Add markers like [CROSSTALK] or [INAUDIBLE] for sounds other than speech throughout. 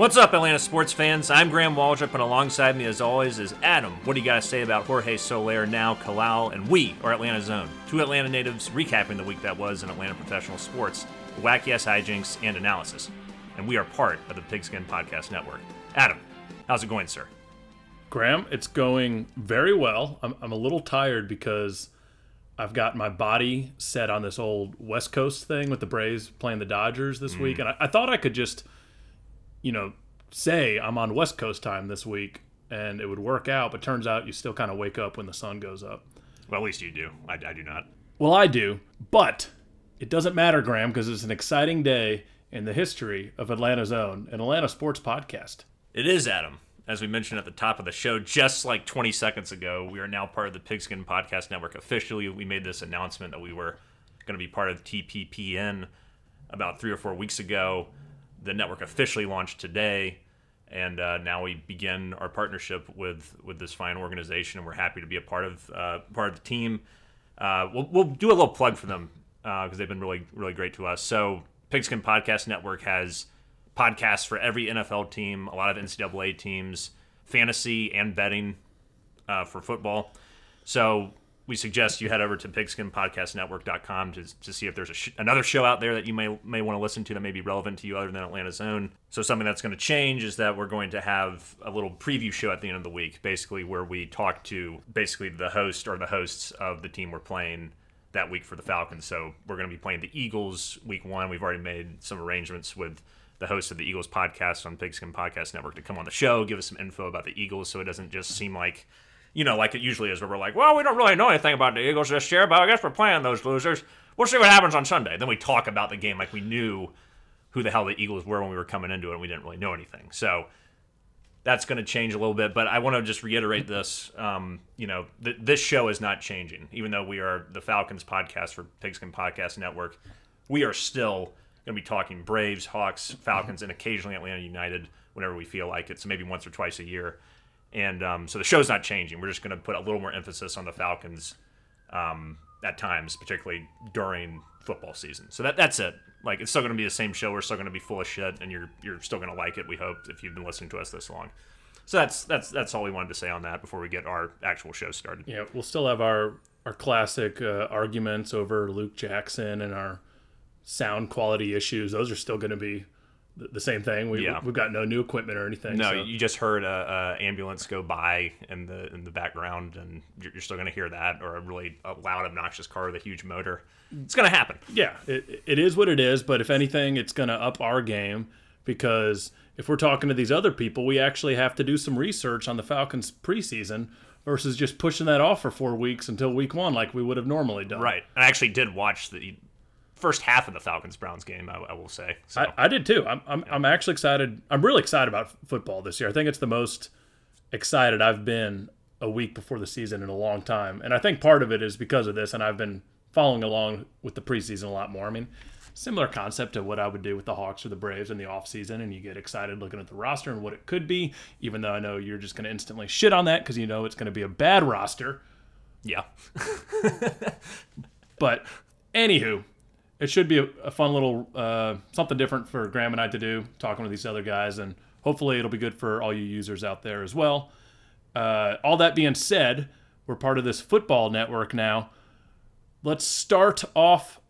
What's up, Atlanta sports fans? I'm Graham Waldrop, and alongside me, as always, is Adam. What do you got to say about Jorge Soler, now Kalal, and we are Atlanta's Own? Two Atlanta natives recapping the week that was in Atlanta professional sports, wacky ass hijinks, and analysis. And we are part of the Pigskin Podcast Network. Adam, how's it going, sir? Graham, it's going very well. I'm, I'm a little tired because I've got my body set on this old West Coast thing with the Braves playing the Dodgers this mm. week. And I, I thought I could just, you know, say I'm on West Coast time this week and it would work out. But turns out you still kind of wake up when the sun goes up. Well, at least you do. I, I do not. Well, I do. But it doesn't matter, Graham, because it's an exciting day in the history of Atlanta's own, an Atlanta sports podcast. It is, Adam. As we mentioned at the top of the show, just like 20 seconds ago, we are now part of the Pigskin Podcast Network. Officially, we made this announcement that we were going to be part of TPPN about three or four weeks ago. The network officially launched today, and uh, now we begin our partnership with with this fine organization, and we're happy to be a part of uh, part of the team. Uh, we'll, we'll do a little plug for them because they've been really really great to us. So, Pigskin Podcast Network has podcasts for every NFL team, a lot of NCAA teams, fantasy and betting uh, for football. So we suggest you head over to pigskinpodcastnetwork.com to, to see if there's sh- another show out there that you may may want to listen to that may be relevant to you other than Atlanta's own. So something that's going to change is that we're going to have a little preview show at the end of the week, basically where we talk to basically the host or the hosts of the team we're playing that week for the Falcons. So we're going to be playing the Eagles week one. We've already made some arrangements with the host of the Eagles podcast on Pigskin Podcast Network to come on the show, give us some info about the Eagles, so it doesn't just seem like, you know, like it usually is, where we're like, well, we don't really know anything about the Eagles this year, but I guess we're playing those losers. We'll see what happens on Sunday. Then we talk about the game like we knew who the hell the Eagles were when we were coming into it, and we didn't really know anything. So that's going to change a little bit, but I want to just reiterate this. Um, you know, th- this show is not changing, even though we are the Falcons podcast for Pigskin Podcast Network. We are still going to be talking Braves, Hawks, Falcons, and occasionally Atlanta United whenever we feel like it. So maybe once or twice a year. And um, so the show's not changing. We're just going to put a little more emphasis on the Falcons um, at times, particularly during football season. So that that's it. Like it's still going to be the same show. We're still going to be full of shit, and you're you're still going to like it. We hope if you've been listening to us this long. So that's that's that's all we wanted to say on that before we get our actual show started. Yeah, we'll still have our our classic uh, arguments over Luke Jackson and our sound quality issues. Those are still going to be the, same thing. We, Yeah. We've got no new equipment or anything. No, so- you just heard a, a ambulance go by in the in the background, and you're, you're still going to hear that, or a really a loud, obnoxious car with a huge motor. It's going to happen. yeah, it, it is what it is. But if anything, it's going to up our game because if we're talking to these other people, we actually have to do some research on the Falcons preseason versus just pushing that off for four weeks until week one, like we would have normally done. Right. I actually did watch the first half of the Falcons Browns game. I, I will say. So I, I did too. I'm, I'm, I'm actually excited. I'm really excited about football this year. I think it's the most excited I've been a week before the season in a long time. And I think part of it is because of this. And I've been following along with the preseason a lot more. I mean, similar concept to what I would do with the Hawks or the Braves in the offseason. And you get excited looking at the roster and what it could be, even though I know you're just going to instantly shit on that because you know it's going to be a bad roster. yeah. [LAUGHS] But anywho, it should be a, a fun little uh, something different for Graham and I to do, talking with these other guys, and hopefully it'll be good for all you users out there as well. Uh, all that being said, we're part of this football network now. Let's start off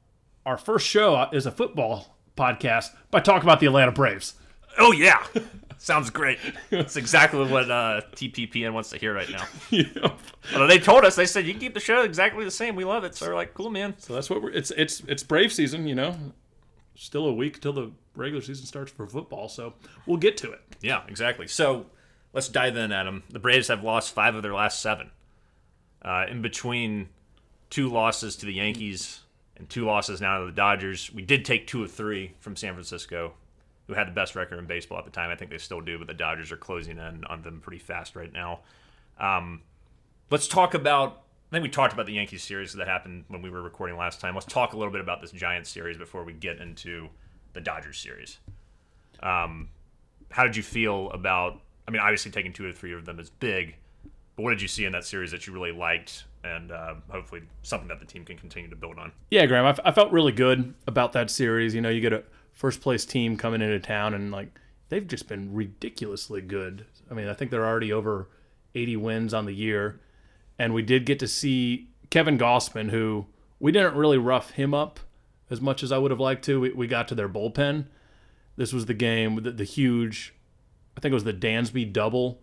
our first show is a football podcast by talking about the Atlanta Braves. Oh yeah. [LAUGHS] Sounds great. That's exactly what uh, TPPN wants to hear right now. [LAUGHS] Although they told us, they said you can keep the show exactly the same. We love it. So we're like, cool, man. So that's what we're. It's it's it's Brave season, you know. Still a week till the regular season starts for football, so we'll get to it. Yeah, exactly. So let's dive in, Adam. The Braves have lost five of their last seven. Uh, in between two losses to the Yankees and two losses now to the Dodgers, we did take two of three from San Francisco, who had the best record in baseball at the time. I think they still do, but the Dodgers are closing in on them pretty fast right now. Um, let's talk about. I think we talked about the Yankees series that happened when we were recording last time. Let's talk a little bit about this Giants series before we get into the Dodgers series. Um, how did you feel about? I mean, obviously taking two or three of them is big, but what did you see in that series that you really liked, and uh, hopefully something that the team can continue to build on? Yeah, Graham, I, f- I felt really good about that series. You know, you get a first place team coming into town, and like they've just been ridiculously good. I mean, I think they're already over 80 wins on the year. And we did get to see Kevin Gausman, who we didn't really rough him up as much as I would have liked to. We, we got to their bullpen. This was the game with the, the huge, I think it was the Dansby double,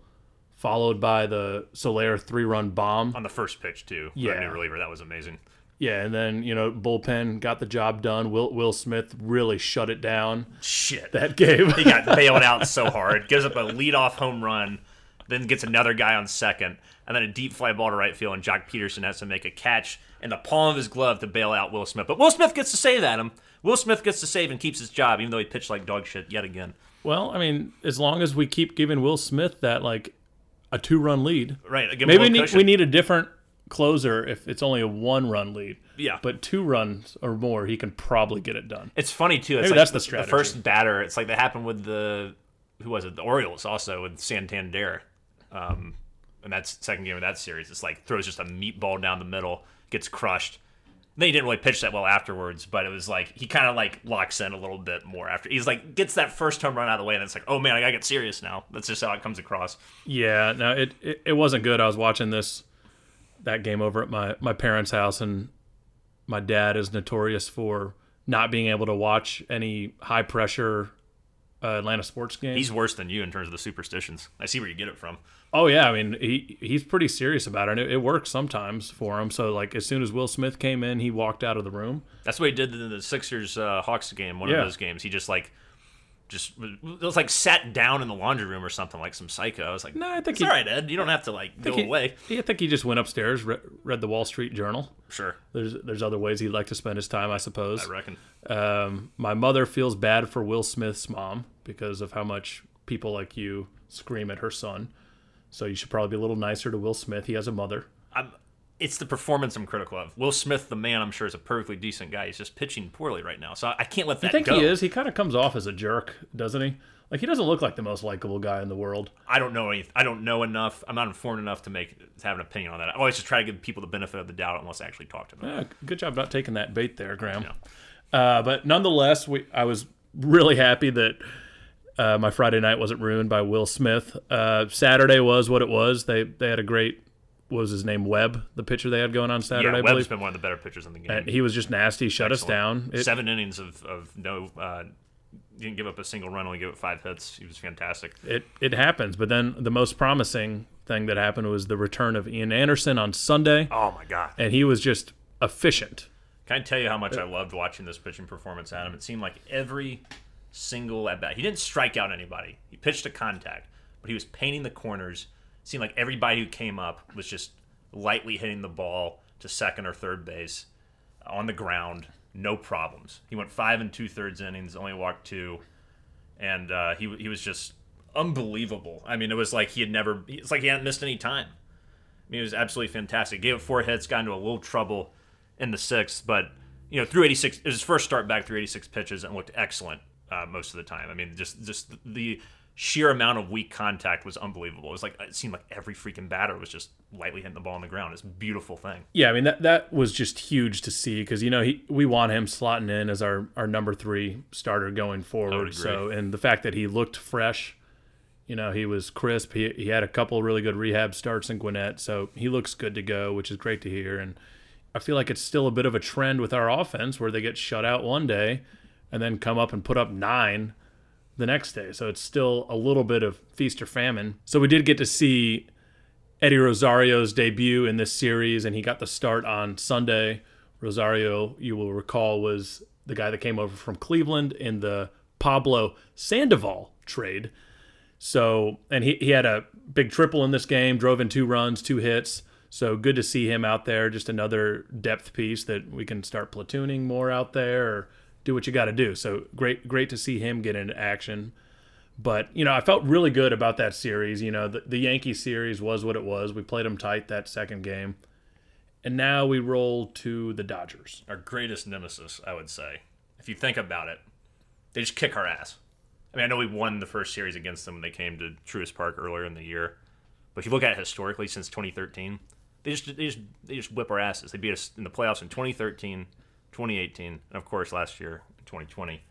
followed by the Soler three run bomb. On the first pitch, too. Yeah. new reliever. That was amazing. Yeah, and then, you know, bullpen got the job done. Will, Will Smith really shut it down Shit. that game. he got bailed out so [LAUGHS] hard. Gives up a leadoff home run, then gets another guy on second, and then a deep fly ball to right field, and Joc Pederson has to make a catch in the palm of his glove to bail out Will Smith. But Will Smith gets to save at him. Will Smith gets to save and keeps his job, even though he pitched like dog shit yet again. Well, I mean, as long as we keep giving Will Smith that like a two run lead, Right. Maybe we need, we need a different closer if it's only a one run lead. Yeah. But two runs or more, he can probably get it done. It's funny too. It's Maybe like that's the the, strategy. first batter. It's like that happened with the who was it? The Orioles also with Santander. Um, and that's second game of that series. It's like throws just a meatball down the middle, gets crushed. Then he didn't really pitch that well afterwards, but it was like he kind of like locks in a little bit more after. He's like gets that first home run out of the way, and it's like, oh man, I gotta get serious now. That's just how it comes across. Yeah, no, it, it it wasn't good. I was watching this that game over at my my parents' house, and my dad is notorious for not being able to watch any high pressure uh, Atlanta sports games. He's worse than you in terms of the superstitions. I see where you get it from. Oh yeah, I mean he he's pretty serious about it. And it, it works sometimes for him. So like as soon as Will Smith came in, he walked out of the room. That's what he did in the Sixers uh, Hawks game. One Yeah. of those games, he just like, just it was like sat down in the laundry room or something like some psycho. I was like, No, I think it's he- all right, Ed. You don't have to like go he, away. I think he just went upstairs, re- read the Wall Street Journal. Sure, There's there's other ways he'd like to spend his time, I suppose. I reckon. Um, my mother feels bad for Will Smith's mom because of how much people like you scream at her son. So you should probably be a little nicer to Will Smith. He has a mother. I'm, it's the performance I'm critical of. Will Smith, the man, I'm sure is a perfectly decent guy. He's just pitching poorly right now, so I can't let that I think go. he is. He kind of comes off as a jerk, doesn't he? Like he doesn't look like the most likable guy in the world. I don't know. Any, I don't know enough. I'm not informed enough to make to have an opinion on that. I always just try to give people the benefit of the doubt unless I actually talk to them. Yeah, good job not taking that bait there, Graham. Uh, but nonetheless, we I was really happy that uh, my Friday night wasn't ruined by Will Smith. Uh, Saturday was what it was. They they had a great what was his name Webb, the pitcher they had going on Saturday. Yeah, Webb's been one of the better pitchers in the game. And he was just nasty, shut us down. It- Seven innings of, of no, uh, didn't give up a single run, only gave up five hits. He was fantastic. it it happens. But then the most promising thing that happened was the return of Ian Anderson on Sunday, Oh my god! and he was just efficient. Can I tell you how much I loved watching this pitching performance, Adam? It seemed like every single at bat, he didn't strike out anybody. He pitched to contact, but he was painting the corners. Seemed like everybody who came up was just lightly hitting the ball to second or third base on the ground, no problems. He went five and two thirds innings, only walked two, and uh, he he was just unbelievable. I mean, it was like he had never. It's like he hadn't missed any time. I mean, it was absolutely fantastic. Gave up four hits, got into a little trouble in the sixth, but you know, through 86, his first start back through 86 pitches and looked excellent uh, most of the time. I mean, just just the sheer amount of weak contact was unbelievable. It was like it seemed like every freaking batter was just lightly hitting the ball on the ground. It's a beautiful thing. Yeah, I mean that that was just huge to see because you know he we want him slotting in as our our number three starter going forward. So and the fact that he looked fresh, you know, he was crisp. He he had a couple really good rehab starts in Gwinnett, so he looks good to go, which is great to hear. And I feel like it's still a bit of a trend with our offense where they get shut out one day and then come up and put up nine the next day. So it's still a little bit of feast or famine. So we did get to see Eddie Rosario's debut in this series, and he got the start on Sunday. Rosario, you will recall, was the guy that came over from Cleveland in the Pablo Sandoval trade. So, and he, he had a big triple in this game, drove in two runs, two hits. So good to see him out there. Just another depth piece that we can start platooning more out there or do what you got to do. So great, great to see him get into action. But, you know, I felt really good about that series. You know, the, the Yankee series was what it was. We played them tight that second game. And now we roll to the Dodgers. Our greatest nemesis, I would say. If you think about it, they just kick our ass. I mean, I know we won the first series against them when they came to Truist Park earlier in the year, but if you look at it historically since 2013, they just they just they just whip our asses. They beat us in the playoffs in 2013, 2018, and of course last year, 2020.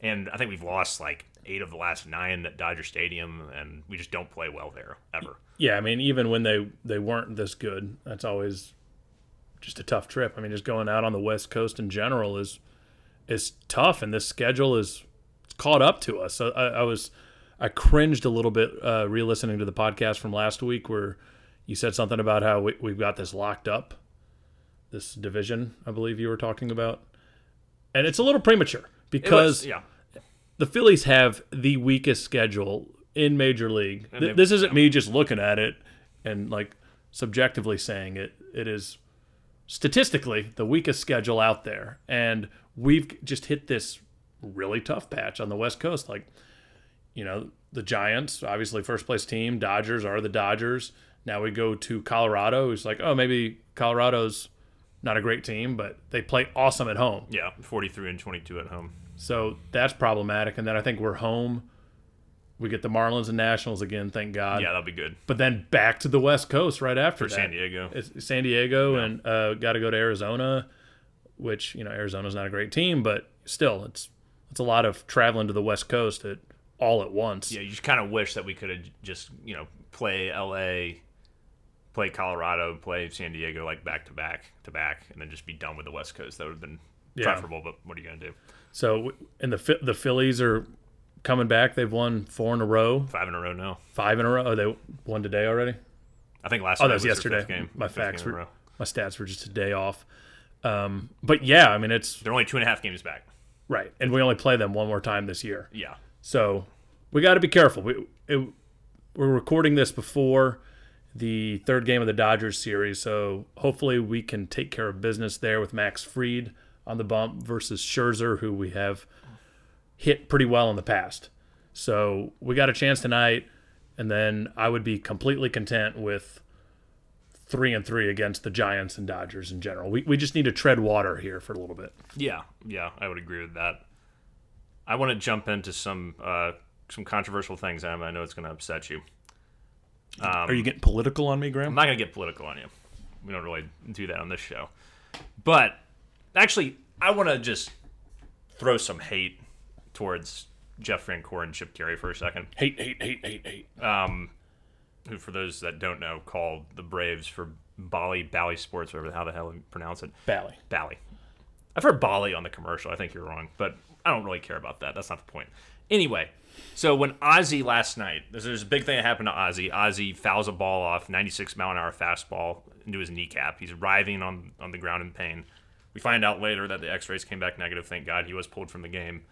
And I think we've lost like eight of the last nine at Dodger Stadium, and we just don't play well there ever. Yeah, I mean, even when they they weren't this good, that's always just a tough trip. I mean, just going out on the West Coast in general is is tough, and this schedule is caught up to us. So I, I was I cringed a little bit uh, re-listening to the podcast from last week where you said something about how we, we've got this locked up, this division. I believe you were talking about, and it's a little premature because was- yeah, the Phillies have the weakest schedule in Major League. Th- this isn't me just looking at it and like subjectively saying it. It is statistically the weakest schedule out there, and we've just hit this really tough patch on the West Coast. Like, you know, the Giants, obviously first place team. Dodgers are the Dodgers. Now we go to Colorado. Who's like, oh, maybe Colorado's not a great team, but they play awesome at home. yeah, forty-three and twenty-two at home. So that's problematic. And then I think we're home. We get the Marlins and Nationals again, thank God. Yeah, that'll be good But then back to the West Coast right after for that. San Diego. It's San Diego and uh, got to go to Arizona, which you know Arizona's not a great team, but still, it's it's a lot of traveling to the West Coast at all at once. Yeah, you just kind of wish that we could have just you know play L.A., play Colorado, play San Diego like back to back to back, and then just be done with the West Coast. That would have been Yeah. preferable. But what are you gonna do? So and the the Phillies are coming back. They've won four in a row, Five in a row now. five in a row. Oh, they won today already. I think last. Oh, that was their yesterday. game. My facts were my stats were just a day off. Um, but yeah, I mean it's They're only two and a half games back. right, and we only play them one more time this year. Yeah, So we got to be careful. We it, we're recording this before the third game of the Dodgers series, so hopefully we can take care of business there with Max Fried on the bump versus Scherzer, who we have hit pretty well in the past. So we got a chance tonight, and then I would be completely content with three and three against the Giants and Dodgers in general. We we just need to tread water here for a little bit. yeah, yeah. I would agree with that. I want to jump into some uh, some controversial things, Em. I know it's going to upset you. Um, Are you getting political on me, Graham? I'm not gonna get political on you. We don't really do that on this show. But actually, I want to just throw some hate towards Jeff Francoeur and Chip Caray for a second. Hate, hate, hate, hate, hate. Um, who, for those that don't know, called the Braves for Bali Bally Sports, whatever how the hell you pronounce it. Bally. Bally. I've heard Bali on the commercial. I think you're wrong, but I don't really care about that. That's not the point. Anyway, so when Ozzy last night, there's, a big thing that happened to Ozzy. Ozzy fouls a ball off, 96 mile an hour fastball into his kneecap. He's writhing on on the ground in pain. We find out later that the X-rays came back negative. Thank God he was pulled from the game.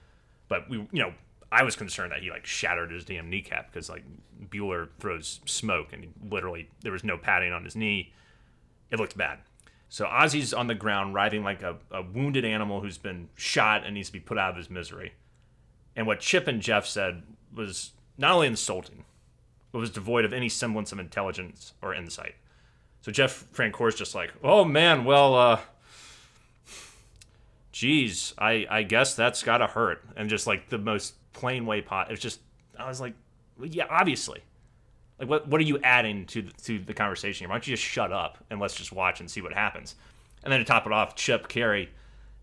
But we, you know, I was concerned that he like shattered his damn kneecap because like Buehler throws smoke and literally there was no padding on his knee. It looked bad. So Ozzy's on the ground, writhing like a, a wounded animal who's been shot and needs to be put out of his misery. And what Chip and Jeff said was not only insulting, but was devoid of any semblance of intelligence or insight. So Jeff Francoeur's just like, oh man, well, uh, geez, I, I guess that's gotta hurt. And just like the most plain way pot. It's just, I was like, well, yeah, obviously. Like, what, what are you adding to the, to the conversation here? Why don't you just shut up and let's just watch and see what happens? And then to top it off, Chip Caray,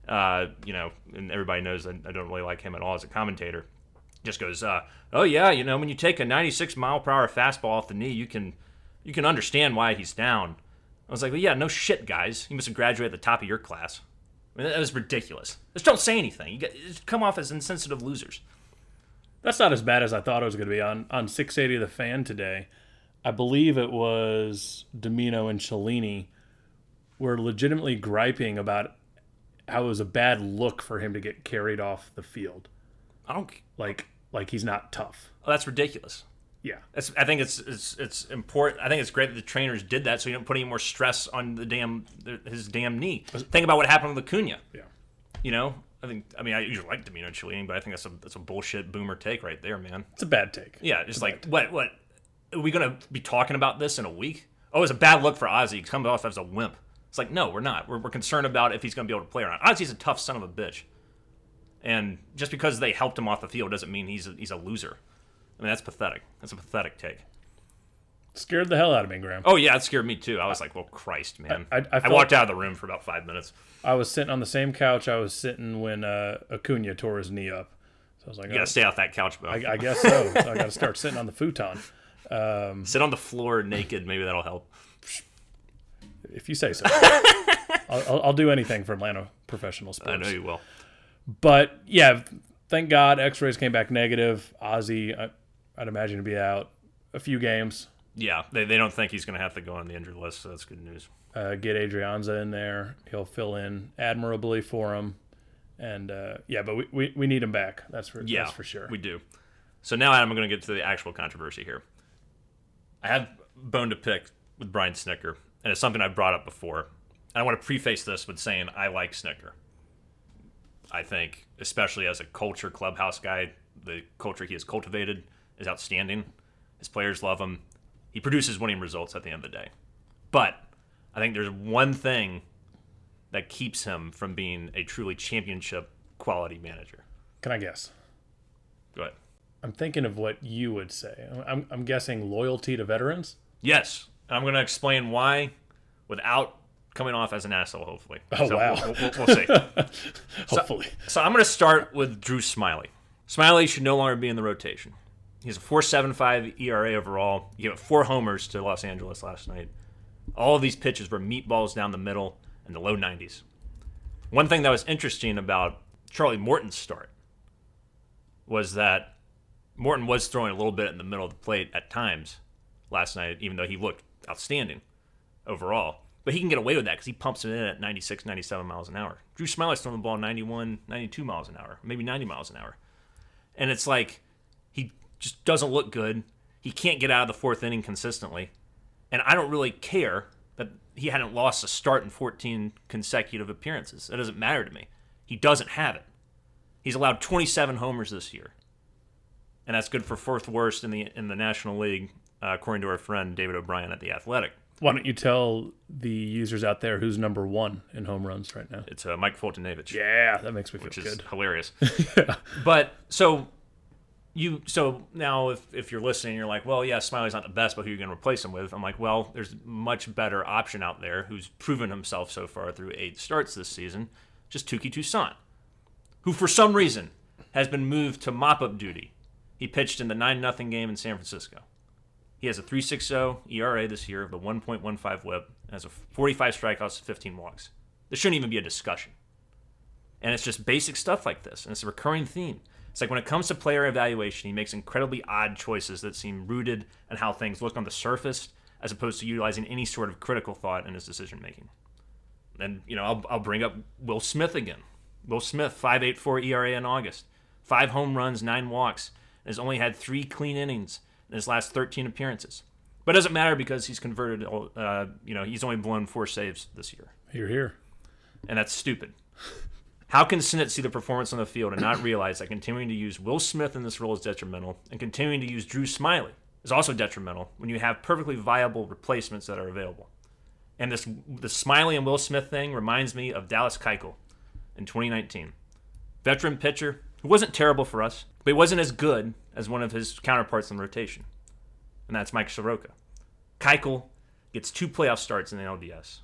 uh, you know, and everybody knows I, I don't really like him at all as a commentator, just goes, uh, "Oh yeah, you know, when you take a 96 mile per hour fastball off the knee, you can you can understand why he's down." I was like, "Well, yeah, no shit, guys. You must have graduated at the top of your class. I mean, that was ridiculous. Just don't say anything. You get, come off as insensitive losers." That's not as bad as I thought it was going to be. On on 680 The Fan today, I believe it was Dimino and Cellini were legitimately griping about how it was a bad look for him to get carried off the field. I don't. Like like he's not tough. Oh, that's ridiculous. Yeah. That's, I think it's, it's it's important. I think it's great that the trainers did that, so you don't put any more stress on the damn his damn knee. Think about what happened with Acuna. Yeah. You know, I think. I mean, I usually like Dimino Cellini, but I think that's a that's a bullshit boomer take right there, man. It's a bad take. Yeah, it's like what what are we gonna be talking about this in a week? Oh, it's a bad look for Ozzy. He's coming off as a wimp. It's like no, we're not. We're, we're concerned about if he's gonna be able to play or not. Ozzy's a tough son of a bitch, and just because they helped him off the field doesn't mean he's a, he's a loser. I mean, that's pathetic. That's a pathetic take. Scared the hell out of me, Graham. Oh yeah, it scared me too. I was like, well, Christ, man. I- I- I I walked out of the room for about five minutes. I was sitting on the same couch I was sitting when uh, Acuna tore his knee up. So I was like, You gotta oh, stay off that couch, Bo. I, I guess so. so I got to start sitting on the futon. [LAUGHS] Sit on the floor naked. Maybe that'll help. If you say so. [LAUGHS] I'll, I'll, I'll do anything for Atlanta professional sports. I know you will. But yeah, thank God X-rays came back negative. Ozzy, I, I'd imagine to be out a few games. Yeah, they, they don't think he's going to have to go on the injured list, so that's good news. Uh, get Adrianza in there; he'll fill in admirably for him. And uh, yeah, but we, we, we need him back. That's for Yeah, that's for sure. We do. So now, Adam, I'm going to get to the actual controversy here. I have bone to pick with Brian Snitker, and it's something I've brought up before. And I want to preface this with saying I like Snitker. I think, especially as a culture clubhouse guy, the culture he has cultivated is outstanding. His players love him. He produces winning results at the end of the day. But I think there's one thing that keeps him from being a truly championship quality manager. Can I guess? Go ahead. I'm thinking of what you would say. I'm, I'm guessing loyalty to veterans. Yes, and I'm going to explain why without coming off as an asshole. Hopefully. Oh, wow. We'll, we'll, we'll see. [LAUGHS] Hopefully, so I'm going to start with Drew Smyly. Smyly should no longer be in the rotation. He's a 4.75 ERA overall. He gave up four homers to Los Angeles last night. All of these pitches were meatballs down the middle in the low 90s. One thing that was interesting about Charlie Morton's start was that Morton was throwing a little bit in the middle of the plate at times last night, even though he looked outstanding overall. But he can get away with that because he pumps it in at 96, 97 miles an hour. Drew Smyly's throwing the ball 91, 92 miles an hour, maybe 90 miles an hour. And it's like he just doesn't look good. He can't get out of the fourth inning consistently. And I don't really care that he hadn't lost a start in 14 consecutive appearances. That doesn't matter to me. He doesn't have it. He's allowed 27 homers this year, and that's good for fourth worst in the in the National League, uh, according to our friend David O'Brien at the Athletic. why don't you tell the users out there who's number one in home runs right now? It's uh, Mike Foltynewicz, Yeah, that makes me feel which is good. hilarious. [LAUGHS] But so you so now if if you're listening, you're like, well, yeah, Smyly's not the best, but who are you going to replace him with? I'm like, well, there's a much better option out there who's proven himself so far through eight starts this season, just Touki Toussaint, who for some reason has been moved to mop up duty. He pitched in the nine nothing game in San Francisco. He has a 3.60 ERA this year, of the 1.15 WHIP, has a 45 strikeouts, 15 walks. This shouldn't even be a discussion. And it's just basic stuff like this, and it's a recurring theme. It's like when it comes to player evaluation, he makes incredibly odd choices that seem rooted in how things look on the surface, as opposed to utilizing any sort of critical thought in his decision making. And you know, I'll, I'll bring up Will Smith again. Will Smith, 5.84 ERA in August, five home runs, nine walks, has only had three clean innings in his last 13 appearances. But it doesn't matter because he's converted. Uh, you know, he's only blown four saves this year Here, here. and that's stupid. How can Sinnott see the performance on the field and not realize that continuing to use Will Smith in this role is detrimental, and continuing to use Drew Smyly is also detrimental when you have perfectly viable replacements that are available? And this the Smyly and Will Smith thing reminds me of Dallas Keuchel in 2019, veteran pitcher who wasn't terrible for us, but he wasn't as good as one of his counterparts in rotation, and that's Mike Soroka. Keuchel gets two playoff starts in the LDS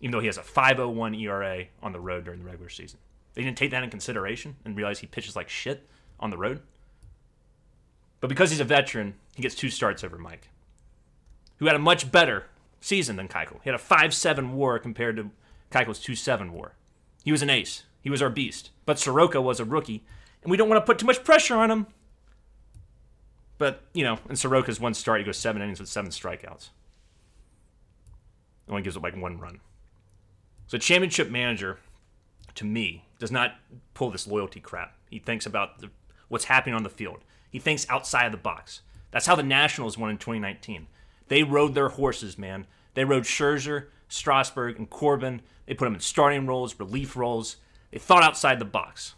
even though he has a 501 ERA on the road during the regular season. They didn't take that in consideration and realize he pitches like shit on the road. But because he's a veteran, he gets two starts over Mike, who had a much better season than Keuchel. He had a 5-7 WAR compared to Keuchel's 2-7 WAR. He was an ace. He was our beast. But Soroka was a rookie, and we don't want to put too much pressure on him. But, you know, in Soroka's one start, he goes seven innings with seven strikeouts. Only gives up like one run. So, championship manager, to me, does not pull this loyalty crap. He thinks about the, what's happening on the field. He thinks outside of the box. That's how the Nationals won in 2019. They rode their horses, man. They rode Scherzer, Strasburg, and Corbin. They put them in starting roles, relief roles. They thought outside the box.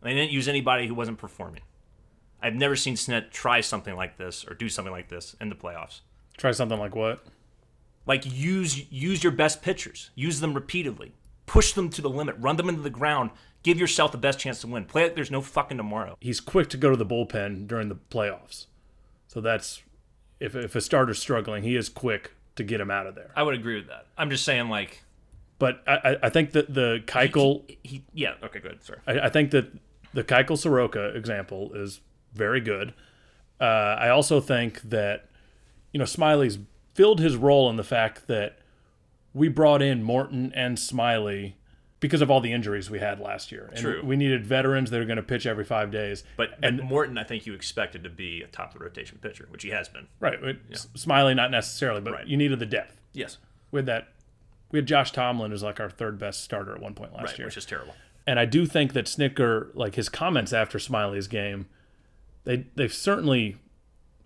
They didn't use anybody who wasn't performing. I've never seen Snett try something like this or do something like this in the playoffs. Try something like what? like use use your best pitchers. Use them repeatedly. Push them to the limit. Run them into the ground. Give yourself the best chance to win. Play like there's no fucking tomorrow. He's quick to go to the bullpen during the playoffs. So that's if if a starter's struggling, he is quick to get him out of there. i would agree with that. I'm just saying like But I, I- think that the Keuchel, he, he yeah okay good sorry. I, I think that the Keuchel Soroka example is very good. Uh, I also think that you know Smyly's filled his role in the fact that we brought in Morton and Smyly because of all the injuries we had last year. And True. We needed veterans that are going to pitch every five days. But and Morton, I think you expected to be a top of the rotation pitcher, which he has been. Right. S- Smyly, not necessarily, but Right. you needed the depth. Yes, We had that. We had Josh Tomlin as like our third best starter at one point last right, year. which is terrible. And I do think that Snitker, like his comments after Smyly's game, they they've certainly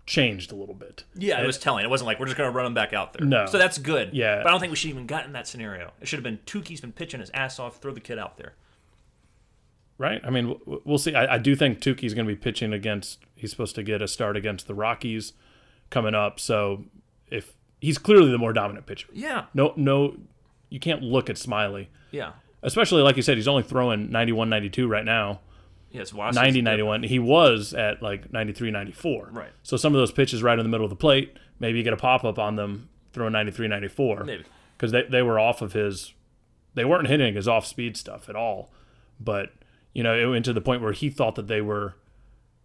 changed a little bit. Yeah, it uh, was telling. It wasn't like we're just going to run him back out there. No. so that's good. Yeah. but I don't think we should even gotten that scenario. It should have been Touki's been pitching his ass off. Throw the kid out there. Right. I mean, we'll see. I, I do think Touki's going to be pitching against. He's supposed to get a start against the Rockies coming up. So if he's clearly the more dominant pitcher, Yeah, no, no, you can't look at Smyly, yeah, especially like you said, he's only throwing 91, 92 right now. It's Wass's 90 91 he was at like 93 94 Right. so some of those pitches right in the middle of the plate maybe you get a pop-up on them throwing 93 94 Maybe. because they, they were off of his they weren't hitting his off-speed stuff at all but you know it went to the point where he thought that they were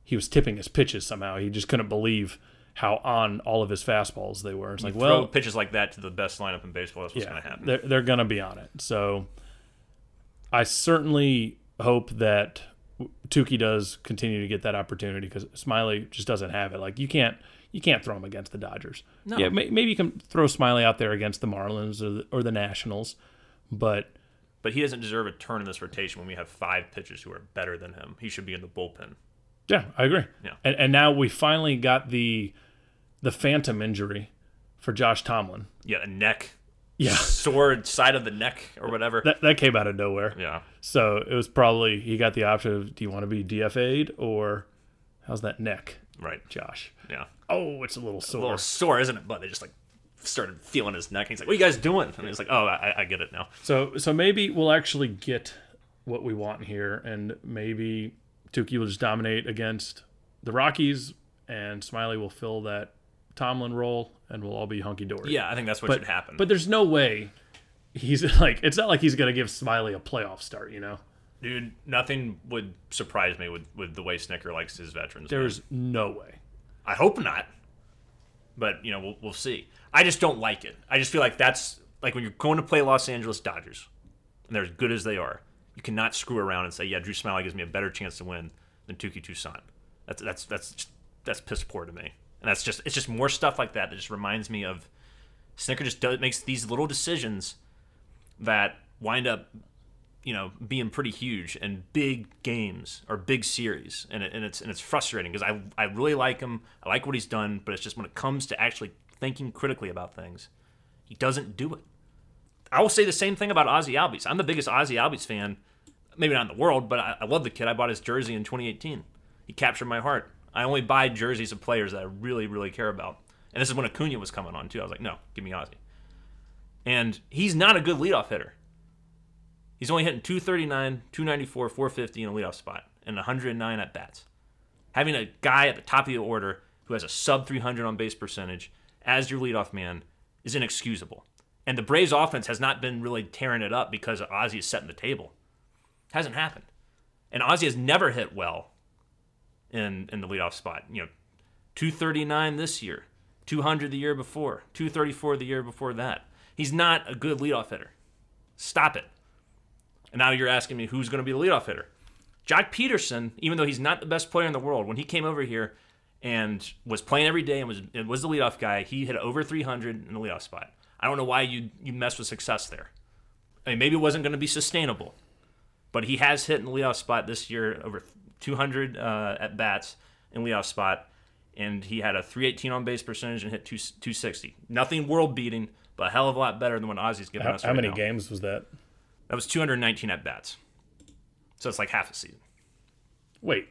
he was tipping his pitches somehow he just couldn't believe how on all of his fastballs they were it's like Throw well pitches like that to the best lineup in baseball. That's what's yeah, going to happen. They're, they're going to be on it. So I certainly hope that Touki does continue to get that opportunity because Smyly just doesn't have it. Like you can't you can't throw him against the Dodgers. No. Yeah, may, maybe you can throw Smyly out there against the Marlins or the, or the Nationals, but But he doesn't deserve a turn in this rotation when we have five pitchers who are better than him. He should be in the bullpen. yeah, I agree. Yeah. And, and now we finally got the the phantom injury for Josh Tomlin. Yeah, a neck, Yeah, sword side of the neck or whatever. that that came out of nowhere. yeah, So it was probably he got the option of do you want to be DFA'd or how's that neck, right. Josh? Yeah, Oh, it's a little sore. a little sore, isn't it? But they just like started feeling his neck. He's like, "What are you guys doing?" And he's like, "Oh, I, I get it now." So so maybe we'll actually get what we want here, and maybe Touki will just dominate against the Rockies, and Smyly will fill that Tomlin role, and we'll all be hunky dory. Yeah, I think that's what but should happen. but there's no way he's [LAUGHS] like it's not like he's gonna give Smyly a playoff start, you know. dude, nothing would surprise me with with the way Snitker likes his veterans. man. There's no way. I hope not. But you know, we'll, we'll see. I just don't like it. I just feel like that's like when you're going to play Los Angeles Dodgers, and they're as good as they are. You cannot screw around and say, "Yeah, Drew Smyly gives me a better chance to win than Touki Toussaint." That's that's that's just, that's piss poor to me. And that's just it's just more stuff like that that just reminds me of Snitker just does, makes these little decisions that wind up you know being pretty huge and big games or big series. And, it, and it's and it's frustrating because I, I really like him. I like what he's done but it's just when it comes to actually thinking critically about things he doesn't do it. I will say the same thing about Ozzy Albies. I'm the biggest Ozzy Albies fan maybe not in the world but I, I love the kid. I bought his jersey in 2018 he captured my heart I only buy jerseys of players that I really really care about and this is when Acuna was coming on too I was like no give me Ozzy and he's not a good leadoff hitter He's only hitting 239, 294, 450 in a leadoff spot, and 109 at bats. Having a guy at the top of the order who has a sub 300 on base percentage as your leadoff man is inexcusable. And the Braves offense has not been really tearing it up because Ozzy is setting the table. Hasn't happened. And Ozzy has never hit well in in the leadoff spot. You know, 239 this year, 200 the year before, 234 the year before that. He's not a good leadoff hitter. Stop it. And now you're asking me who's going to be the leadoff hitter. Jack Pederson, even though he's not the best player in the world, when he came over here and was playing every day and was and was the leadoff guy, he hit over 300 in the leadoff spot. I don't know why you you mess with success there. I mean, maybe it wasn't going to be sustainable, but he has hit in the leadoff spot this year over 200 uh, at bats in leadoff spot, and he had a 318 on base percentage and hit two, 260. Nothing world beating, but a hell of a lot better than what Ozzy's giving How, us. how right many now. games was that? That was 219 at bats. So it's like half a season. Wait,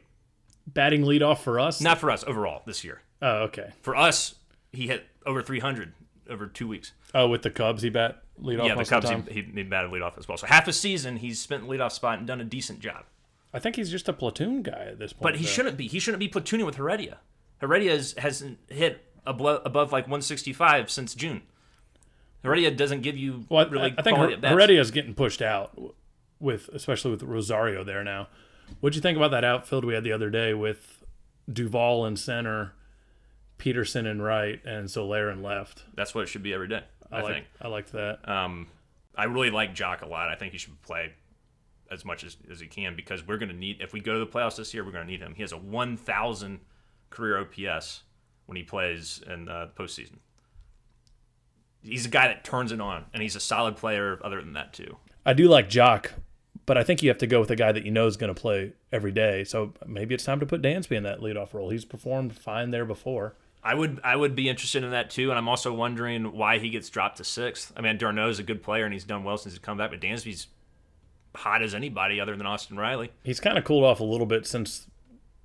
batting leadoff for us? Not for us overall this year. Oh, okay. For us, he hit over 300 over two weeks. Oh, with the Cubs, he bat leadoff yeah, the Cubs, the he, he, batted leadoff as well. So half a season, he's spent leadoff spot and done a decent job. I think he's just a platoon guy at this point. But he though. shouldn't be. He shouldn't be platooning with Heredia. Heredia has, hasn't hit above, above like 165 since June. Heredia doesn't give you Well, I, really I think quality Her- Heredia's getting pushed out with, especially with Rosario there now. What'd you think about that outfield we had the other day with Duvall in center, Pederson in right, and Soler in left? That's what it should be every day. I, I, like, think. I liked that. Um, I really like Joc a lot. I think he should play as much as, as he can because we're going to need, if we go to the playoffs this year, we're going to need him. He has a 1,000 career OPS when he plays in the postseason. He's a guy that turns it on, and he's a solid player other than that, too. I do like Joc, but I think you have to go with a guy that you know is going to play every day. So maybe it's time to put Dansby in that leadoff role. He's performed fine there before. I would I would be interested in that too, and I'm also wondering why he gets dropped to sixth. I mean, d'Arnaud is a good player and he's done well since he's come back, but Dansby's hot as anybody other than Austin Riley. He's kind of cooled off a little bit since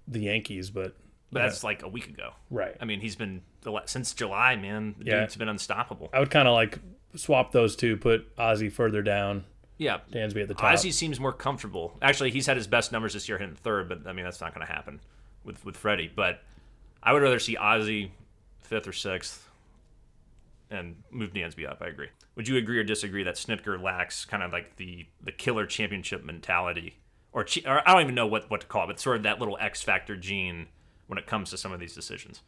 the Yankees, but But that's like a week ago. right. I mean, he's been since July, man. The Yeah. dude's been unstoppable. I would kind of like swap those two, put Ozzy further down, Yeah, Dansby at the top. Ozzy seems more comfortable. Actually, he's had his best numbers this year hitting third, but I mean that's not going to happen with with Freddie. But I would rather see Ozzy fifth or sixth and move Dansby up. I agree. Would you agree or disagree that Snitker lacks kind of like the the killer championship mentality, or, or I don't even know what what to call it, but sort of that little X factor gene when it comes to some of these decisions?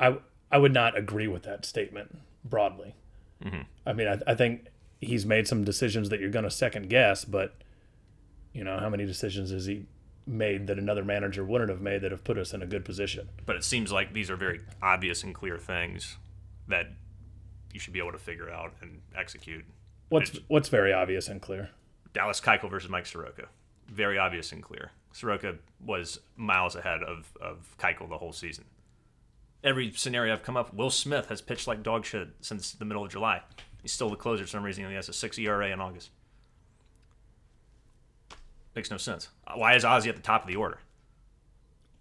I I would not agree with that statement broadly. Mm-hmm. I mean, I, I think he's made some decisions that you're going to second guess, but you know, how many decisions has he made that another manager wouldn't have made that have put us in a good position? But it seems like these are very obvious and clear things that you should be able to figure out and execute. What's what's very obvious and clear? Dallas Keuchel versus Mike Soroka. Very obvious and clear. Soroka was miles ahead of, of Keuchel the whole season. Every scenario I've come up, Will Smith has pitched like dog shit since the middle of July. He's still the closer for some reason. He has a 6 ERA in August. Makes no sense. Why is Ozzy at the top of the order?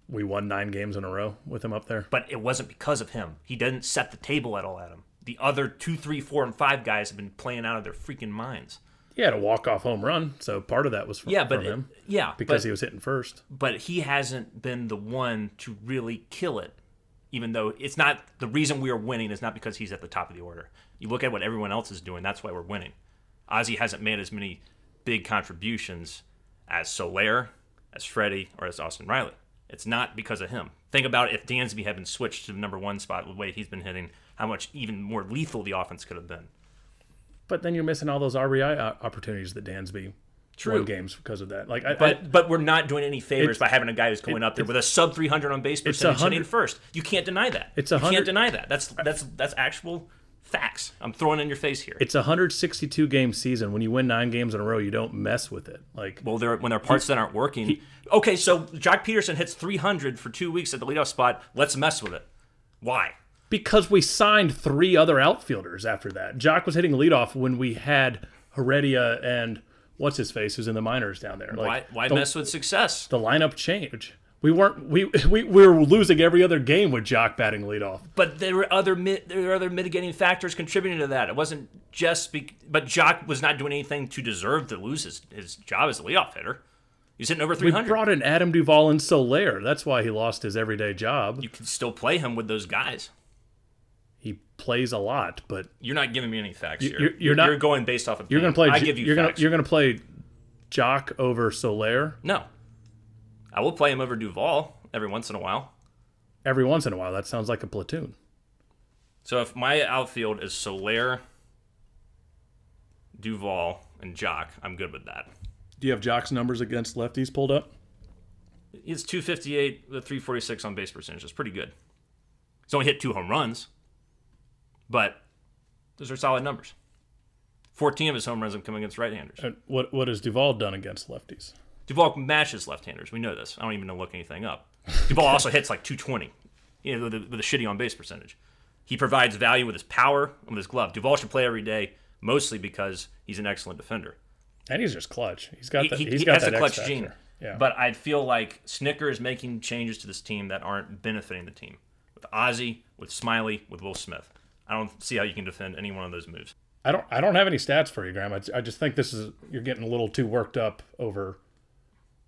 We won nine games in a row with him up there. But it wasn't because of him. He didn't set the table at all, Adam. The other two, three, four, and five guys have been playing out of their freaking minds. He had a walk off home run, so part of that was from, Yeah, but from him it- yeah, because but- he was hitting first. but he hasn't been the one to really kill it. Even though it's not the reason we are winning is not because he's at the top of the order. You look at what everyone else is doing, that's why we're winning. Ozzy hasn't made as many big contributions as Soler, as Freddie, or as Austin Riley. It's not because of him. Think about if Dansby had been switched to the number one spot the way he's been hitting, how much even more lethal the offense could have been. But then you're missing all those RBI uh, opportunities that Dansby True. won games because of that. Like, I, I, But but we're not doing any favors by having a guy who's going up there with a sub 300 on base percentage hitting first. You can't deny that. It's a you can't deny that. That's that's that's actual facts. I'm throwing in your face here. it's a 162 game season. When you win nine games in a row, you don't mess with it. Like, well, there when there are parts that aren't working. okay, so Jack Pederson hits 300 for two weeks at the leadoff spot. Let's mess with it. Why? because we signed three other outfielders after that. Joc was hitting leadoff when we had Heredia and what's his face who's in the minors down there. Why Like, why the, mess with success? the lineup change? We weren't we, [LAUGHS] we we were losing every other game with Joc batting leadoff. But there were other there were other mitigating factors contributing to that. It wasn't just be- but Joc was not doing anything to deserve to lose his, his job as a leadoff hitter. He's hitting over 300. We 300. brought in Adam Duvall and Soler. That's why he lost his everyday job. you can still play him with those guys. He plays a lot, but You're not giving me any facts here. you're- you're not- You're going based off of. you're going to play. I give you you're going to you're going to play Joc over Soler. no, I will play him over Duvall every once in a while. every once in a while. That sounds like a platoon. So if my outfield is Soler, Duvall, and Joc, I'm good with that. Do you have Joc's numbers against lefties pulled up? He's 258 with 346 on base percentage. That's pretty good. He's only hit two home runs, but those are solid numbers. 14 of his home runs have come against right-handers. And what what has Duvall done against lefties? Duvall mashes left-handers. We know this. I don't even know look anything up. Duvall also hits like 220, you know, with a, with a shitty on base percentage. He provides value with his power and with his glove. Duvall should play every day, mostly because he's an excellent defender. And he's just clutch. He's got He, that. he, he's he got has that a clutch gene. Yeah. But I feel like Snitker is making changes to this team that aren't benefiting the team. With Ozzy, with Smyly, with Will Smith. I don't see how you can defend any one of those moves. I don't I don't have any stats for you, Graham. I, I just think this is you're getting a little too worked up over.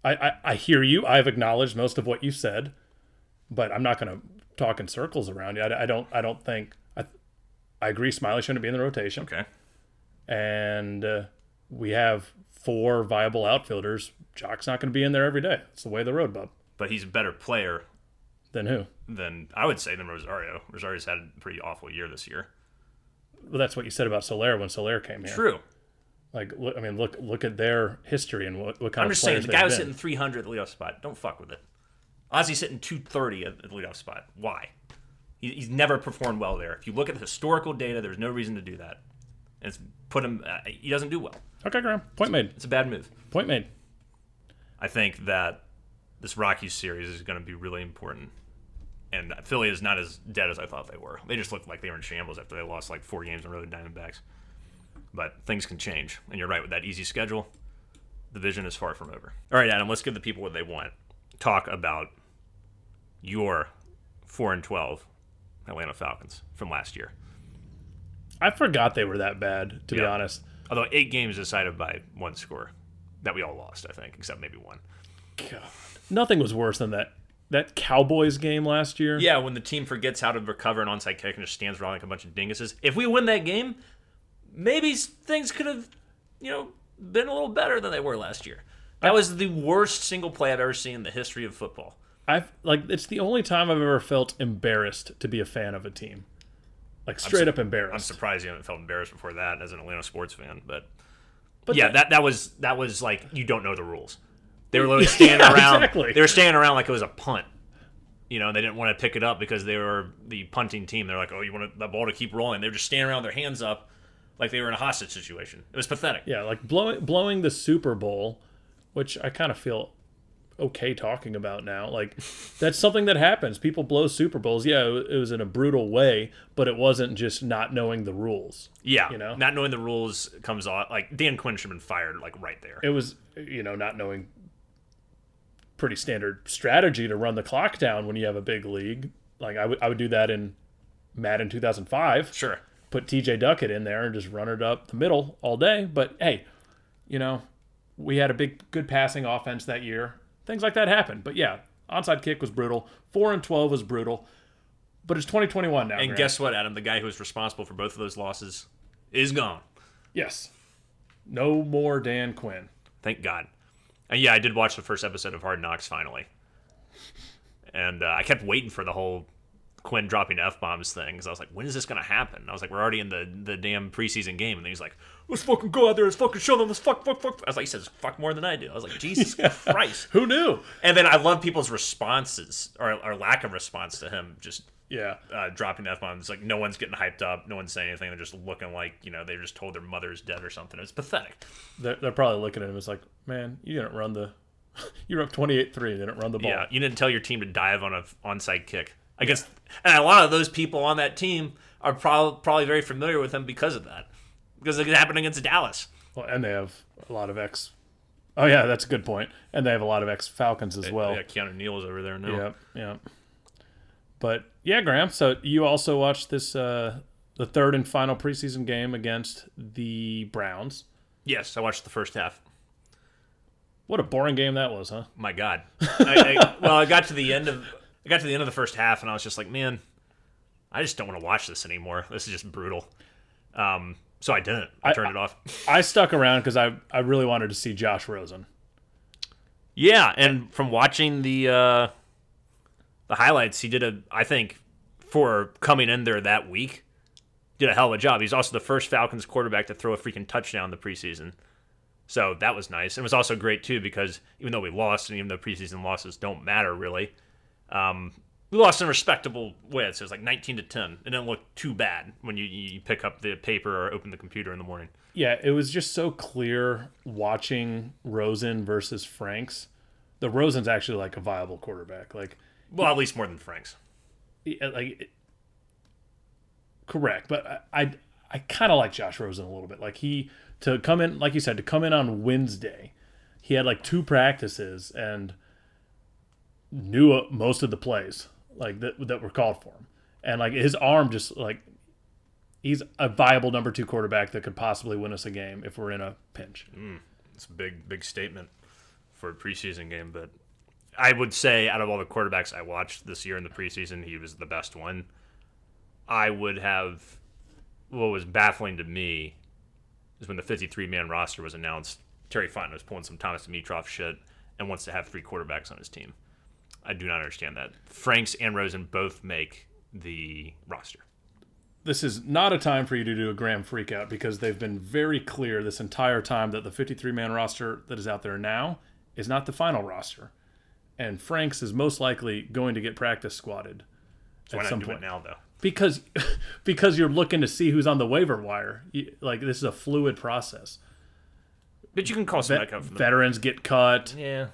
I, I, I hear you. I've acknowledged most of what you said, but I'm not going to talk in circles around you. I, I don't I don't think I I agree. Smyly shouldn't be in the rotation, Okay. and uh, we have four viable outfielders, Joc's not going to be in there every day. It's the way of the road, bub. But he's a better player than who? than I would say than Rosario. Rosario's had a pretty awful year this year. Well, that's what you said about Soler when Soler came here. True. Like, look, I mean, look look at their history and what, what kind. I'm of just saying the guy was been. hitting 300 at the leadoff spot. Don't fuck with it. Ozzie's hitting 230 at the leadoff spot. Why? He, he's never performed well there. If you look at the historical data, there's no reason to do that. And it's put him. Uh, he doesn't do well. Okay, Graham. Point made. It's a bad move. Point made. I think that this Rockies series is going to be really important. And Philly is not as dead as I thought they were. They just looked like they were in shambles after they lost like four games in a row to Diamondbacks. But things can change. And you're right, with that easy schedule, the vision is far from over. All right, Adam, let's give the people what they want. Talk about your 4 and 12 Atlanta Falcons from last year. I forgot they were that bad, to be honest. Although eight games decided by one score that we all lost, I think, except maybe one. God. Nothing was worse than that that Cowboys game last year. Yeah, when the team forgets how to recover an onside kick and just stands around like a bunch of dinguses. If we win that game, maybe things could have, you know, been a little better than they were last year. That was the worst single play I've ever seen in the history of football. I've like it's the only time I've ever felt embarrassed to be a fan of a team. Like straight up embarrassed. I'm surprised you haven't felt embarrassed before that as an Atlanta sports fan, but, But yeah, the- that that was that was like you don't know the rules. They were [LAUGHS] literally standing Yeah, around. exactly. They were standing around like it was a punt. You know, they didn't want to pick it up because they were the punting team. They're like, "Oh, you want the ball to keep rolling?" They were just standing around with their hands up, like they were in a hostage situation. It was pathetic. Yeah, like blowing blowing the Super Bowl, which I kind of feel okay talking about now. Like that's something that happens. People blow Super Bowls. Yeah, it was in a brutal way, but it wasn't just not knowing the rules. Yeah, You know? not knowing the rules comes off. Like Dan Quinn should have been fired, like right there. It was you know not knowing pretty standard strategy to run the clock down when you have a big league. Like I would I would do that in Madden 2005. Sure. Put TJ Duckett in there and just run it up the middle all day. But hey, you know, we had a big, good passing offense that year. Things like that happen. But yeah, onside kick was brutal. Four and twelve was brutal. But it's 2021 now. And Grant. guess what, Adam? The guy who was responsible for both of those losses is gone. yes, no more Dan Quinn. Thank God. And yeah, I did watch the first episode of Hard Knocks finally, and uh, I kept waiting for the whole Quinn dropping f bombs thing because I was like, when is this gonna happen? I was like, we're already in the the damn preseason game, and then he's like, let's fucking go out there, let's fucking show them, let's fuck, fuck, fuck. I was like, he says fuck more than I do. I was like, Jesus [LAUGHS] Christ. Who knew? And then I love people's responses or, or lack of response to him just Yeah, uh, dropping f bombs. Like no one's getting hyped up, no one's saying anything. They're just looking like you know they just told their mother's dead or something. It's pathetic. they're, they're probably looking at him as like, man, you didn't run the, [LAUGHS] you're up 28-3. You didn't run the ball. Yeah, you didn't tell your team to dive on a onside kick. I guess, and a lot of those people on that team are probably probably very familiar with him because of that, because it happened against Dallas. Well, and they have a lot of ex. Oh yeah, that's a good point. And they have a lot of ex Falcons as well. yeah, Keanu Neal is over there now. Yep, yep. But yeah, Graham. So you also watched this uh, the third and final preseason game against the Browns. Yes, I watched the first half. What a boring game that was, huh? My God. I, I, well, I got to the end of I got to the end of the first half, and I was just like, man, I just don't want to watch this anymore. This is just brutal. Um, so I didn't. I, turned it off. I stuck around because I I really wanted to see Josh Rosen. Yeah, and from watching the uh, the highlights, he did a I think for coming in there that week, did a hell of a job. He's also the first Falcons quarterback to throw a freaking touchdown in the preseason. So that was nice. And it was also great too because even though we lost and even though preseason losses don't matter really, um, we lost in a respectable way. So it was like 19 to 10. It didn't look too bad when you, you pick up the paper or open the computer in the morning. Yeah, it was just so clear watching Rosen versus Franks. The Rosen's actually like a viable quarterback. Like Well, at least more than Frank's. Like it- correct but i i, I kind of like josh rosen a little bit like he to come in like you said to come in on wednesday he had like two practices and knew most of the plays like that, that were called for him and like his arm just like he's a viable number two quarterback that could possibly win us a game if we're in a pinch mm, It's a big, big statement for a preseason game, but I would say out of all the quarterbacks I watched this year in the preseason, he was the best one. I would have what was baffling to me is when the 53 man roster was announced Terry Fontenot is pulling some Thomas Dimitroff shit and wants to have three quarterbacks on his team. I do not understand that. Franks and Rosen both make the roster. This is not a time for you to do a Graham freakout because they've been very clear this entire time that the 53 man roster that is out there now is not the final roster. And Franks is most likely going to get practice squatted So why not do it now, though? because [LAUGHS] because you're looking to see who's on the waiver wire. You- Like this is a fluid process. But you can call some Vet- veterans get cut. Yeah.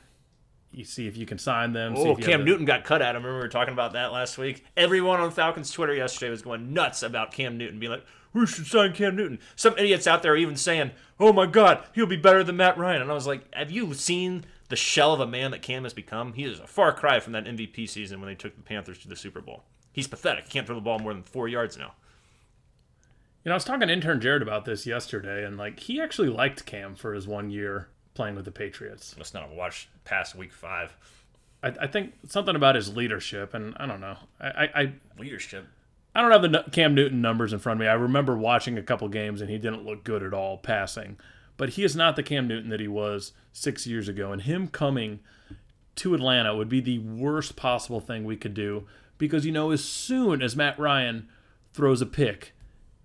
You see if you can sign them. see Oh, if Cam Newton got cut at him. Remember we were talking about that last week? Everyone on Falcons Twitter yesterday was going nuts about Cam Newton, being like, we should sign Cam Newton. Some idiots out there even saying, oh my God, he'll be better than Matt Ryan. And I was like, have you seen the shell of a man that Cam has become? He is a far cry from that MVP season when they took the Panthers to the Super Bowl. He's pathetic. He can't throw the ball more than four yards now. You know, I was talking to intern Jared about this yesterday, and like he actually liked Cam for his one year playing with the Patriots. Must not have watched past week five. I, I think something about his leadership, and I don't know. I, I, I Leadership. I don't have the Cam Newton numbers in front of me. I remember watching a couple games and he didn't look good at all passing. But he is not the Cam Newton that he was six years ago. And him coming to Atlanta would be the worst possible thing we could do because, you know, as soon as Matt Ryan throws a pick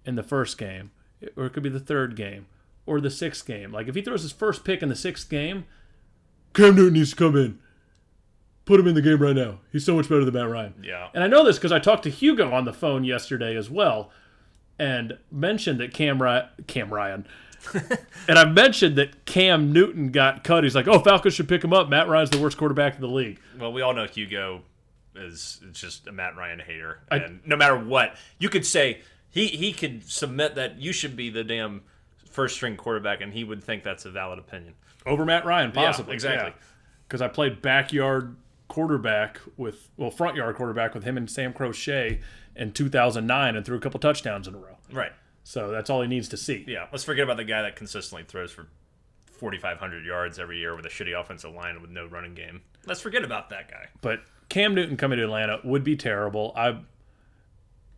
in the first game, or it could be the third game, or the sixth game, like if he throws his first pick in the sixth game, Cam Newton needs to come in. Put him in the game right now. He's so much better than Matt Ryan. Yeah. And I know this because I talked to Hugo on the phone yesterday as well, and mentioned that Cam Ryan, Cam Ryan, [LAUGHS] and I mentioned that Cam Newton got cut. He's like, "Oh, Falcons should pick him up. Matt Ryan's the worst quarterback in the league." Well, we all know Hugo is is just a Matt Ryan hater, and no matter what, you could say he he could submit that you should be the damn first string quarterback, and he would think that's a valid opinion. Over Matt Ryan, possibly. exactly. Because I played backyard quarterback with, well, front yard quarterback with him and Sam Crochet in 2009 and threw a couple touchdowns in a row. Right. So that's all he needs to see. Yeah. Let's forget about the guy that consistently throws for 4,500 yards every year with a shitty offensive line with no running game. Let's forget about that guy. But Cam Newton coming to Atlanta would be terrible. I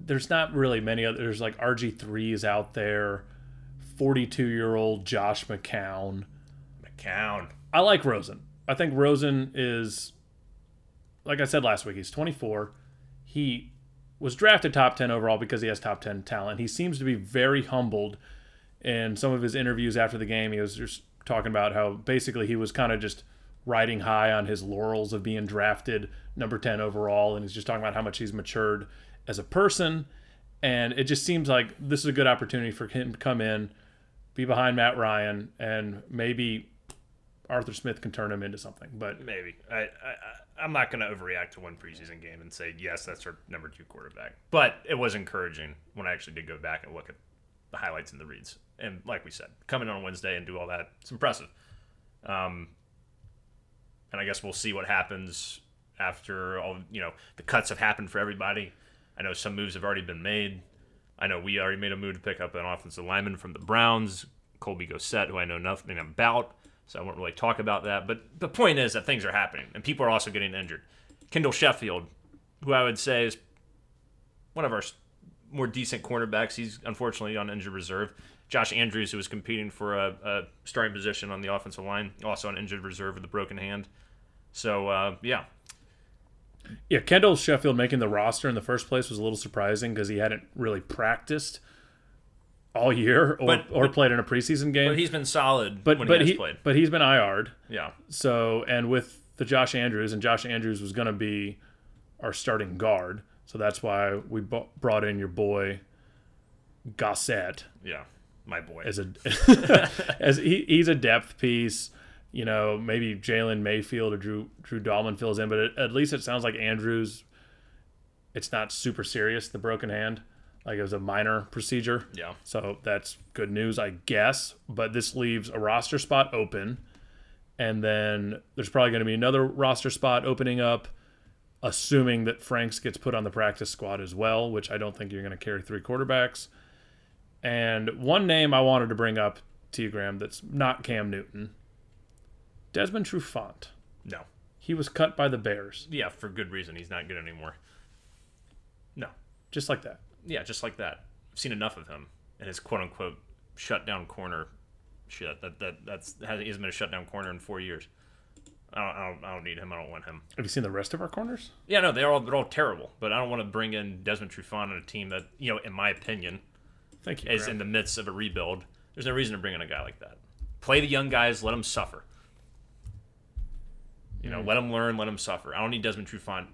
there's not really many other. There's like RG threes out there, 42 year old Josh McCown. McCown. I like Rosen. I think Rosen is, like I said last week, he's 24. He was drafted top 10 overall because he has top 10 talent. He seems to be very humbled in some of his interviews after the game. He was just talking about how basically he was kind of just riding high on his laurels of being drafted number 10 overall. And he's just talking about how much he's matured as a person. And it just seems like this is a good opportunity for him to come in, be behind Matt Ryan, and maybe Arthur Smith can turn him into something. But Maybe. I, I, I'm not going to overreact to one preseason game and say, yes, that's our number two quarterback. But it was encouraging when I actually did go back and look at the highlights and the reads. And like we said, coming on Wednesday and do all that, it's impressive. Um, and I guess we'll see what happens after all, you know, the cuts have happened for everybody. I know some moves have already been made. I know we already made a move to pick up an offensive lineman from the Browns, Colby Gossett, who I know nothing about, so I won't really talk about that. But the point is that things are happening, and people are also getting injured. Kendall Sheffield, who I would say is one of our more decent cornerbacks, he's unfortunately on injured reserve. Josh Andrews, who was competing for a, a starting position on the offensive line, also on injured reserve with a broken hand. So uh, yeah, yeah, Kendall Sheffield making the roster in the first place was a little surprising because he hadn't really practiced all year or, But- or but- played in a preseason game. but he's been solid but when but he he but he's been IR'd. Yeah, So and with the Josh Andrews and Josh Andrews was going to be our starting guard. So that's why we bu- brought in your boy Gossett yeah, my boy. as a [LAUGHS] [LAUGHS] as he, he's a depth piece. You know, maybe Jalen Mayfield or Drew Drew Dalman fills in, but at, at least it sounds like Andrews. It's not super serious. The broken hand, like it was a minor procedure. yeah, So that's good news, I guess. But this leaves a roster spot open. And then there's probably going to be another roster spot opening up, assuming that Franks gets put on the practice squad as well, which I don't think you're going to carry three quarterbacks. And one name I wanted to bring up you, Graham, that's not Cam Newton Desmond Trufant. no, He was cut by the Bears, yeah, for good reason. He's not good anymore. No, just like that. yeah, just like that. I've seen enough of him and his quote unquote shut down corner shit. That that that's he hasn't been a shutdown corner in four years. I don't, I don't I don't need him. I don't want him. Have you seen the rest of our corners? Yeah, no, they're all they're all terrible. But I don't want to bring in Desmond Trufant on a team that you know, in my opinion, Thank you. is Graham. in the midst of a rebuild. There's no reason to bring in a guy like that. Play the young guys, let them suffer. You know, let them learn, let them suffer. I don't need Desmond Trufant,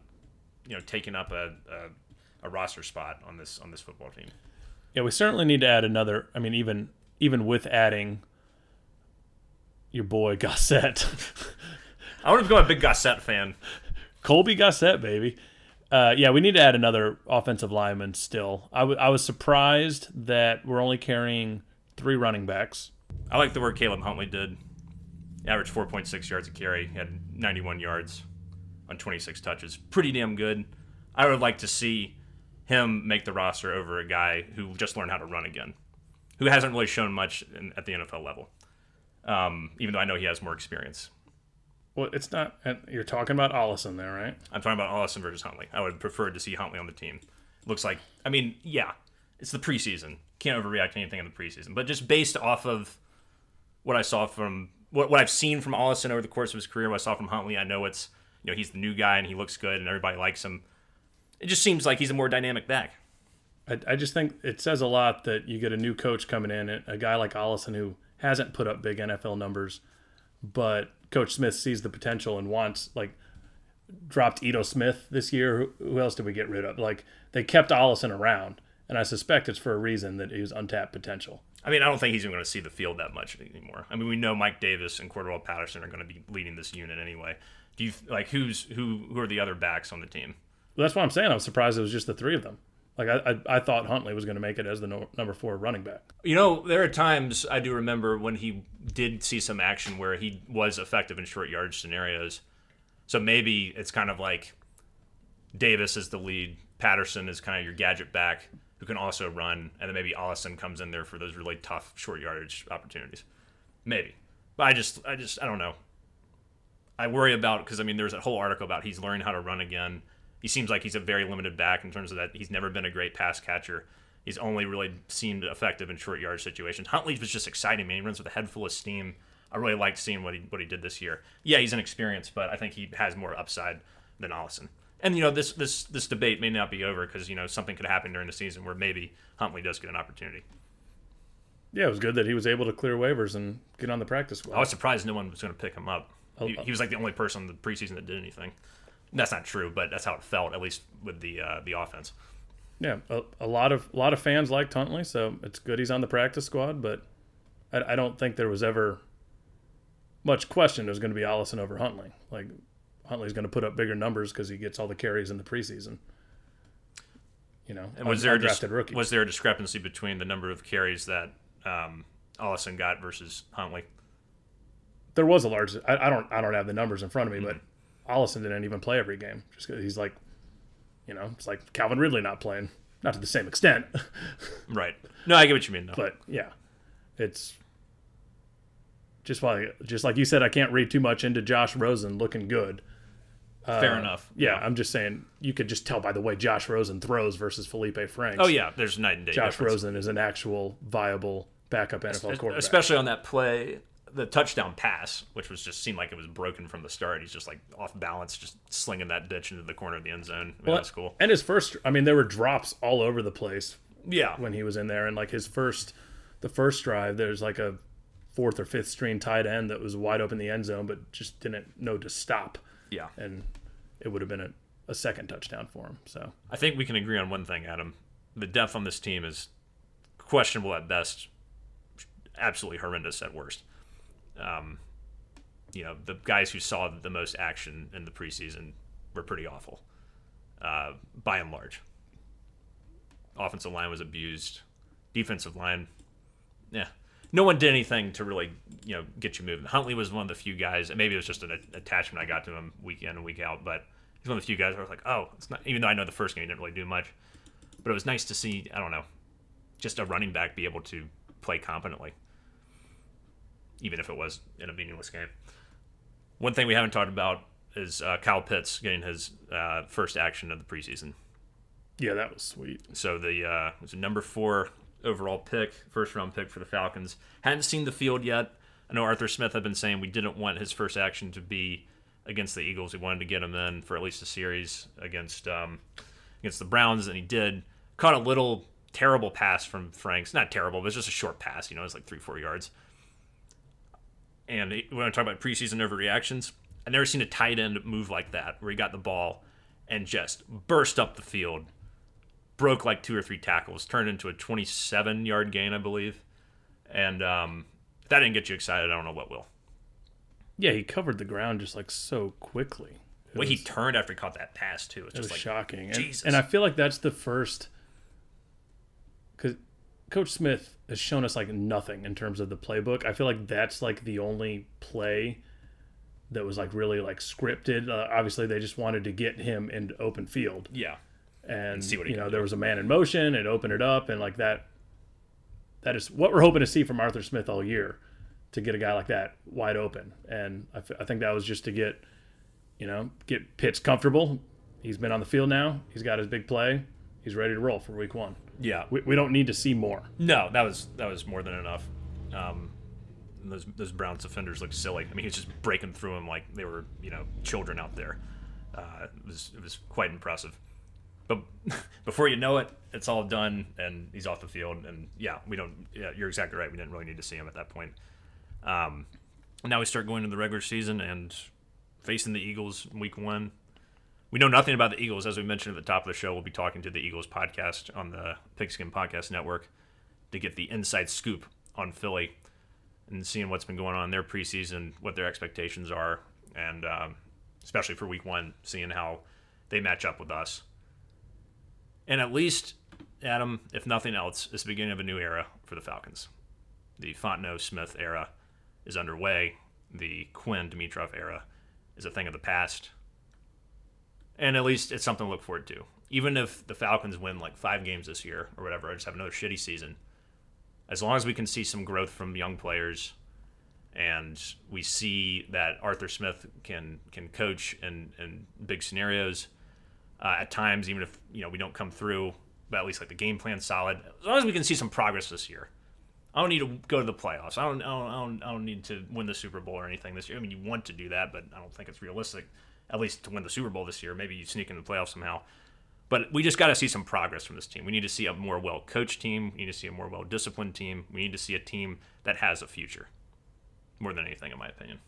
you know, taking up a, a, a roster spot on this on this football team. Yeah, we certainly need to add another. I mean, even even with adding your boy [LAUGHS] Gossett, I want to become a big Gossett fan. Colby Gossett, baby. Uh, yeah, we need to add another offensive lineman. Still, I, w- I was surprised that we're only carrying three running backs. I like the work Caleb Huntley did. Averaged 4.6 yards a carry. He had 91 yards on 26 touches. Pretty damn good. I would like to see him make the roster over a guy who just learned how to run again, who hasn't really shown much in, at the NFL level. Um, even though I know he has more experience. Well, it's not. You're talking about Ollison there, right? I'm talking about Ollison versus Huntley. I would prefer to see Huntley on the team. Looks like, I mean, yeah, it's the preseason. Can't overreact to anything in the preseason. But just based off of what I saw from what, what I've seen from Ollison over the course of his career, what I saw from Huntley, I know it's you know he's the new guy and he looks good and everybody likes him. It just seems like he's a more dynamic back. I, I just think it says a lot that you get a new coach coming in, a guy like Ollison who hasn't put up big NFL numbers, but Coach Smith sees the potential and wants like dropped Ito Smith this year. Who, who else did we get rid of? Like they kept Ollison around, and I suspect it's for a reason that he was untapped potential. I mean, I don't think he's even going to see the field that much anymore. I mean, we know Mike Davis and Cordarrelle Patterson are going to be leading this unit anyway. Do you like who's who? Who are the other backs on the team? Well, that's what I'm saying. I was surprised it was just the three of them. Like I, I, I thought Huntley was going to make it as the no, number four running back. You know, there are times I do remember when he did see some action where he was effective in short yardage scenarios. So maybe it's kind of like Davis is the lead, Patterson is kind of your gadget back who can also run, and then maybe Ollison comes in there for those really tough short yardage opportunities. Maybe, but I just, I just, I don't know. I worry about because I mean, there's a whole article about he's learning how to run again. He seems like he's a very limited back in terms of that. He's never been a great pass catcher. He's only really seemed effective in short yardage situations. Huntley was just exciting, man. He runs with a head full of steam. I really liked seeing what he what he did this year. Yeah, he's inexperienced, but I think he has more upside than Ollison. And you know, this this this debate may not be over because you know something could happen during the season where maybe Huntley does get an opportunity. Yeah, it was good that he was able to clear waivers and get on the practice squad. I was surprised no one was going to pick him up. He, he was like the only person in the preseason that did anything. That's not true, but that's how it felt, at least with the uh, the offense. Yeah, a, a lot of a lot of fans like Huntley, so it's good he's on the practice squad. But I, I don't think there was ever much question it was going to be Ollison over Huntley. Like Huntley's going to put up bigger numbers because he gets all the carries in the preseason. You know, And was there just undrafted rookie? was there a discrepancy between the number of carries that um, Ollison got versus Huntley? there was a large. I, I don't I don't have the numbers in front of me, Mm-hmm. but Ollison didn't even play every game. Just 'cause he's like, you know, it's like Calvin Ridley not playing, not to the same extent, [LAUGHS] Right. No, I get what you mean. though. but yeah, it's just like just like you said. I can't read too much into Josh Rosen looking good. Fair uh, enough. Yeah, I'm just saying you could just tell by the way Josh Rosen throws versus Felipe Franks. Oh yeah, there's night and day. Josh difference. Rosen is an actual viable backup NFL quarterback. especially on that play, the touchdown pass, which was just seemed like it was broken from the start. He's just like off balance, just slinging that ditch into the corner of the end zone. I mean, Well, that's cool. And his first, I mean, there were drops all over the place Yeah, when he was in there, and like his first, the first drive, there's like a fourth or fifth string tight end that was wide open in the end zone, but just didn't know to stop, yeah. and it would have been a, a second touchdown for him. So I think we can agree on one thing, Adam. The depth on this team is questionable at best, absolutely horrendous at worst. Um, you know, the guys who saw the most action in the preseason were pretty awful, uh, by and large. Offensive line was abused. Defensive line, yeah. No one did anything to really, you know, get you moving. Huntley was one of the few guys, and maybe it was just an attachment I got to him week in and week out, but he's one of the few guys where I was like, oh, it's not. Even though I know the first game he didn't really do much, but it was nice to see. I don't know, just a running back be able to play competently, even if it was in a meaningless game. One thing we haven't talked about is uh, Kyle Pitts getting his uh, first action of the preseason. yeah, that was sweet. So the uh, it was a number four overall pick, first round pick for the Falcons. Hadn't seen the field yet. I know Arthur Smith had been saying we didn't want his first action to be against the Eagles. We wanted to get him in for at least a series against um, against the Browns, and he did. Caught a little terrible pass from Franks. Not terrible, but it's just a short pass. You know, it's like three, four yards. And he, when I talk about preseason overreactions, I've never seen a tight end move like that, where he got the ball and just burst up the field, broke like two or three tackles, turned into a 27 yard gain, I believe. And um, if that didn't get you excited, I don't know what will. Yeah, he covered the ground just like so quickly. The way he turned after he caught that pass too, it's It was just like shocking. And, Jesus. and I feel like that's the first because Coach Smith has shown us like nothing in terms of the playbook. I feel like that's like the only play that was like really like scripted. Uh, obviously, they just wanted to get him into open field, yeah, and, see what he you know can there was a man in motion and open it up, and like that. That is what we're hoping to see from Arthur Smith all year, to get a guy like that wide open, and I, f- I think that was just to get, you know, get Pitts comfortable. He's been on the field now. He's got his big play. He's ready to roll for Week One. yeah. We, we don't need to see more. No, that was that was more than enough. Um, those those Browns defenders looked silly. I mean, he was just breaking through them like they were you know children out there. Uh, it was it was quite impressive. But [LAUGHS] before you know it, it's all done and he's off the field. And yeah, we don't. Yeah, you're exactly right. We didn't really need to see him at that point. Um, now we start going into the regular season and facing the Eagles in week one. We know nothing about the Eagles. As we mentioned at the top of the show, we'll be talking to the Eagles podcast on the Pigskin Podcast Network to get the inside scoop on Philly and seeing what's been going on in their preseason, what their expectations are, and um, especially for week one, seeing how they match up with us. And at least, Adam, if nothing else, it's the beginning of a new era for the Falcons. The Fontenot Smith era is underway. The Quinn Dimitroff era is a thing of the past. And at least it's something to look forward to. Even if the Falcons win like five games this year or whatever, or just have another shitty season, as long as we can see some growth from young players and we see that Arthur Smith can can coach in, in big scenarios uh, at times, even if you know we don't come through, but at least like the game plan's solid. As long as we can see some progress this year, I don't need to go to the playoffs. I don't, I don't, I don't, I don't need to win the Super Bowl or anything this year. I mean, you want to do that, but I don't think it's realistic, at least to win the Super Bowl this year. Maybe you sneak in the playoffs somehow. But we just got to see some progress from this team. We need to see a more well coached team. We need to see a more well disciplined team. We need to see a team that has a future, more than anything, in my opinion.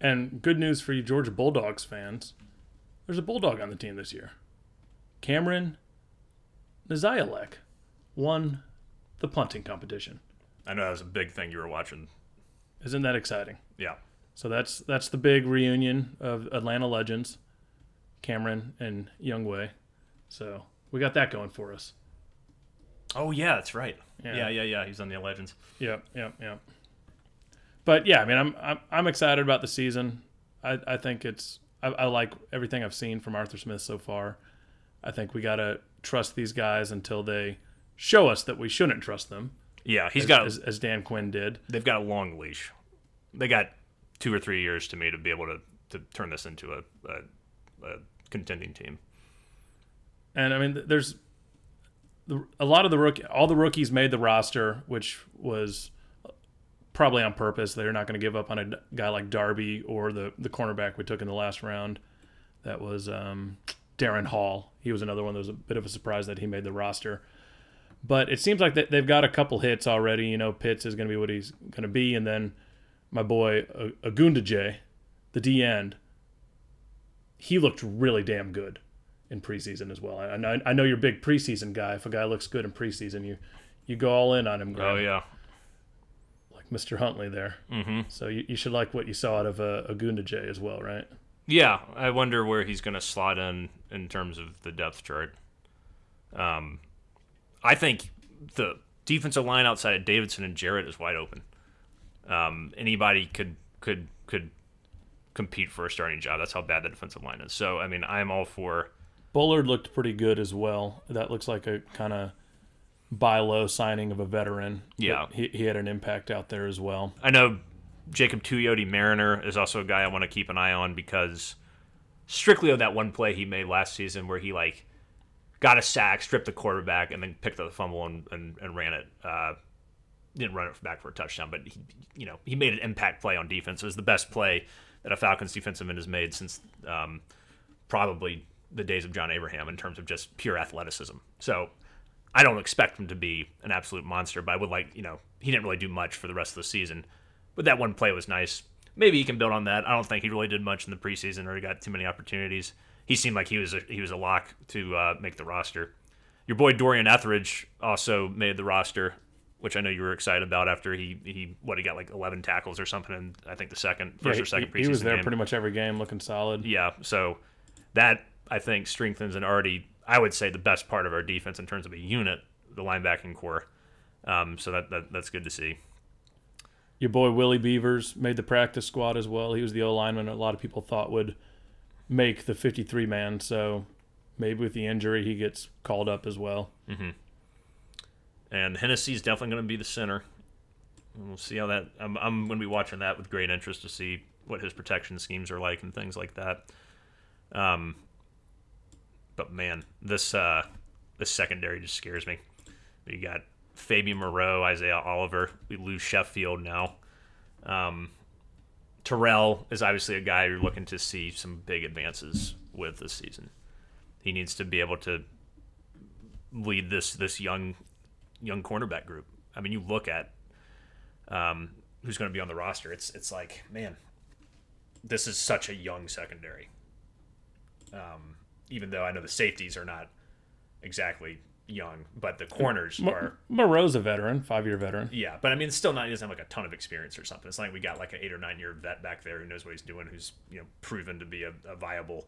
And good news for you Georgia Bulldogs fans. There's a Bulldog on the team this year. Cameron Nizialek won the punting competition. I know that was a big thing you were watching. Isn't that exciting? Yeah. So that's that's the big reunion of Atlanta legends, Cameron and Younghoe. So we got that going for us. Oh yeah, that's right. Yeah. Yeah, yeah, yeah. He's on the Legends. Yep, yep, yep. But yeah, I mean, I'm I'm, I'm excited about the season. I, I think it's I, I like everything I've seen from Arthur Smith so far. I think we gotta trust these guys until they show us that we shouldn't trust them, Yeah, he's as, got. as, as Dan Quinn did. they've got a long leash. They got two or three years to me to be able to to turn this into a, a, a contending team. And I mean, there's a lot of the rookie, all the rookies made the roster, which was probably on purpose. They're not going to give up on a guy like Darby or the the cornerback we took in the last round. That was um, Darren Hall. He was another one that was a bit of a surprise that he made the roster. But it seems like that they've got a couple hits already. You know, Pitts is going to be what he's going to be, and then my boy uh, Ogundeji, the D end, he looked really damn good in preseason as well. I, I know I know you're a big preseason guy. If a guy looks good in preseason, you you go all in on him. Graham, Oh yeah, Mr. Huntley there. Mm-hmm. So you, you should like what you saw out of uh, Ogundeji as well, right? yeah. I wonder where he's going to slot in in terms of the depth chart. Um, I think the defensive line outside of Davidson and Jarrett is wide open. Um, anybody could could could compete for a starting job. That's how bad the defensive line is. So I mean, I'm all for. Bullard looked pretty good as well. That looks like a kind of buy low signing of a veteran. Yeah. he, he had an impact out there as well. I know Jacob Tuioti-Mariner is also a guy I want to keep an eye on because strictly of that one play he made last season where he like got a sack, stripped the quarterback, and then picked up the fumble and, and, and ran it. Uh, didn't run it back for a touchdown, but he, you know, he made an impact play on defense. It was the best play that a Falcons defensive end has made since um, probably the days of John Abraham in terms of just pure athleticism. So I don't expect him to be an absolute monster, but I would like, you know, he didn't really do much for the rest of the season. But that one play was nice. Maybe he can build on that. I don't think he really did much in the preseason or he got too many opportunities. He seemed like he was a, he was a lock to uh, make the roster. Your boy Dorian Etheridge also made the roster, which I know you were excited about after he he what he got like 11 tackles or something in I think the second first Yeah, or second he, preseason he was there game. pretty much every game, looking solid. Yeah, so that I think strengthens an already, I would say, the best part of our defense in terms of a unit, the linebacking corps. Um, so that, that that's good to see. Your boy Willie Beavers made the practice squad as well. He was the O lineman a lot of people thought would make the 53 man. So maybe with the injury, he gets called up as well. And Hennessy's definitely going to be the center. We'll see how that. I'm, I'm going to be watching that with great interest to see what his protection schemes are like and things like that. Um, but man, this uh, this secondary just scares me. You got Fabian Moreau, Isaiah Oliver. We lose Sheffield now. Um, Terrell is obviously a guy you're looking to see some big advances with this season. He needs to be able to lead this this young young cornerback group. I mean, you look at um, who's going to be on the roster. It's it's like, man, this is such a young secondary. Um, even though I know the safeties are not exactly young, but the corners Mo- are. Moreau's a veteran, five year veteran. Yeah, but I mean, it's still not. He doesn't have like a ton of experience or something. It's not like we got like an eight or nine year vet back there who knows what he's doing, who's you know proven to be a, a viable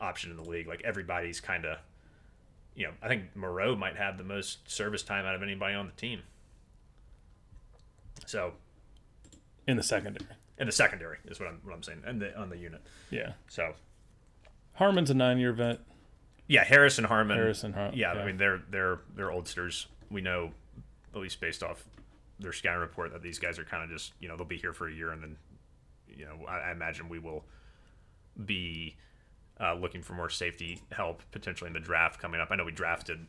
option in the league. Like everybody's kind of, you know, I think Moreau might have the most service time out of anybody on the team. So in the secondary. in the secondary is what I'm what I'm saying, and the on the unit. Yeah. So Harmon's a nine year vet. yeah, Harris and Harmon. Harris and Har- yeah, yeah. I mean they're they're they're oldsters. We know at least based off their scouting report that these guys are kind of just you know they'll be here for a year and then you know I, I imagine we will be uh, looking for more safety help potentially in the draft coming up. I know we drafted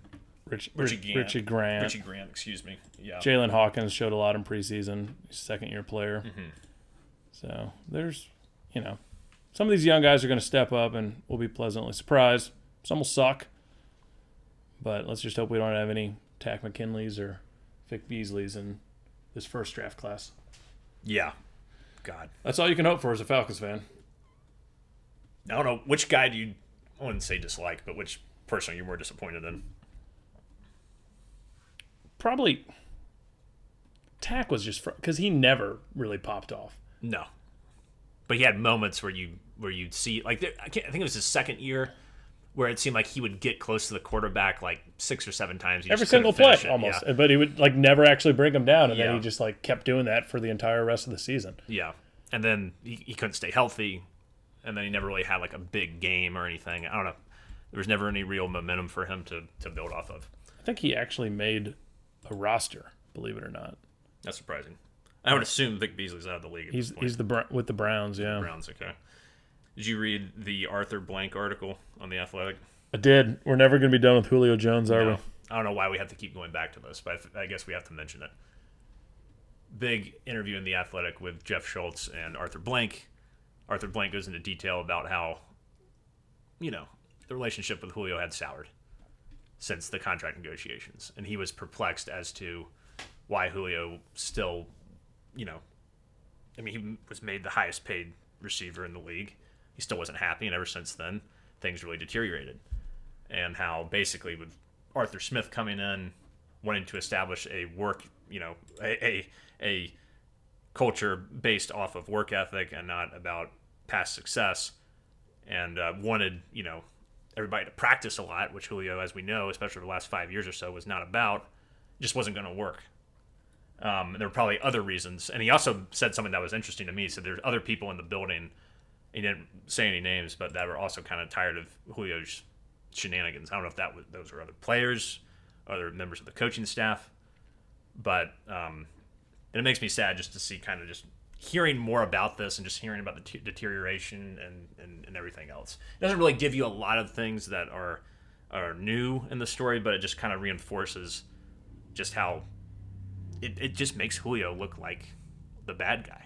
Rich, Richie Rich, Grant. Richie Grant. Richie Grant, excuse me. Yeah, Jaylinn Hawkins showed a lot in preseason. Second year player. Mm-hmm. So there's, you know, some of these young guys are going to step up and we'll be pleasantly surprised. Some will suck. But let's just hope we don't have any Takk McKinleys or Vic Beasleys in this first draft class. yeah. God, That's all you can hope for as a Falcons fan. I don't know which guy do you. I wouldn't say dislike, but which person you're more disappointed in. Probably Tack was just because he never really popped off. No, but he had moments where you where you'd see like there, I, can't, I think it was his second year where it seemed like he would get close to the quarterback like six or seven times. Every single play, it. almost. Yeah. But he would like never actually bring him down, and then he just like kept doing that for the entire rest of the season. yeah, and then he, he couldn't stay healthy, and then he never really had like a big game or anything. I don't know. There was never any real momentum for him to to build off of. I think he actually made a roster, believe it or not. That's surprising. I would assume Vic Beasley's out of the league. At He's this point. he's the with the Browns, yeah. Browns. Okay. Did you read the Arthur Blank article on the Athletic? I did. We're never going to be done with Julio Jones, are No. we? I don't know why we have to keep going back to this, but I guess we have to mention it. Big interview in The Athletic with Jeff Schultz and Arthur Blank. Arthur Blank goes into detail about how, you know, the relationship with Julio had soured since the contract negotiations. And he was perplexed as to why Julio still, you know, I mean, he was made the highest paid receiver in the league. He still wasn't happy. And ever since then, things really deteriorated and how basically with Arthur Smith coming in, wanting to establish a work, you know, a a, a culture based off of work ethic and not about past success, and uh, wanted you know everybody to practice a lot, which Julio, as we know, especially the last five years or so, was not about, just wasn't going to work. Um, there were probably other reasons, and he also said something that was interesting to me. He said there's other people in the building. He didn't say any names, but that were also kind of tired of Julio's shenanigans. I don't know if that was those were other players, other members of the coaching staff, but um, and it makes me sad just to see kind of just hearing more about this and just hearing about the t- deterioration and, and and everything else. It doesn't really give you a lot of things that are are new in the story, but it just kind of reinforces just how it, it just makes Julio look like the bad guy.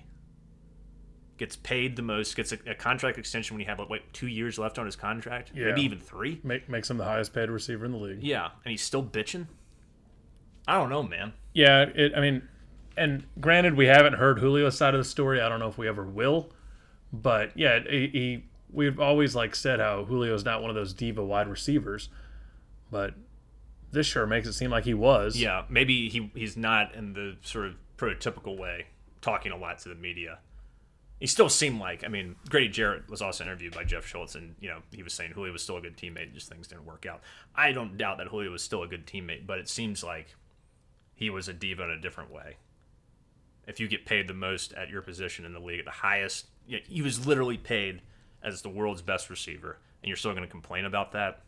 Gets paid the most, gets a, a contract extension when he had like wait, two years left on his contract, Yeah. maybe even three. Make, makes him the highest paid receiver in the league. Yeah, and he's still bitching. I don't know, man. Yeah, it, I mean, and granted, we haven't heard Julio's side of the story. I don't know if we ever will, but yeah, he, he we've always like said how Julio's not one of those diva wide receivers, but this sure makes it seem like he was. Yeah, maybe he he's not in the sort of prototypical way talking a lot to the media. He still seemed like I mean, Grady Jarrett was also interviewed by Jeff Schultz, and you know he was saying Julio was still a good teammate, and just things didn't work out. I don't doubt that Julio was still a good teammate, but it seems like he was a diva in a different way. If you get paid the most at your position in the league, at the highest, you know, he was literally paid as the world's best receiver, and you're still going to complain about that.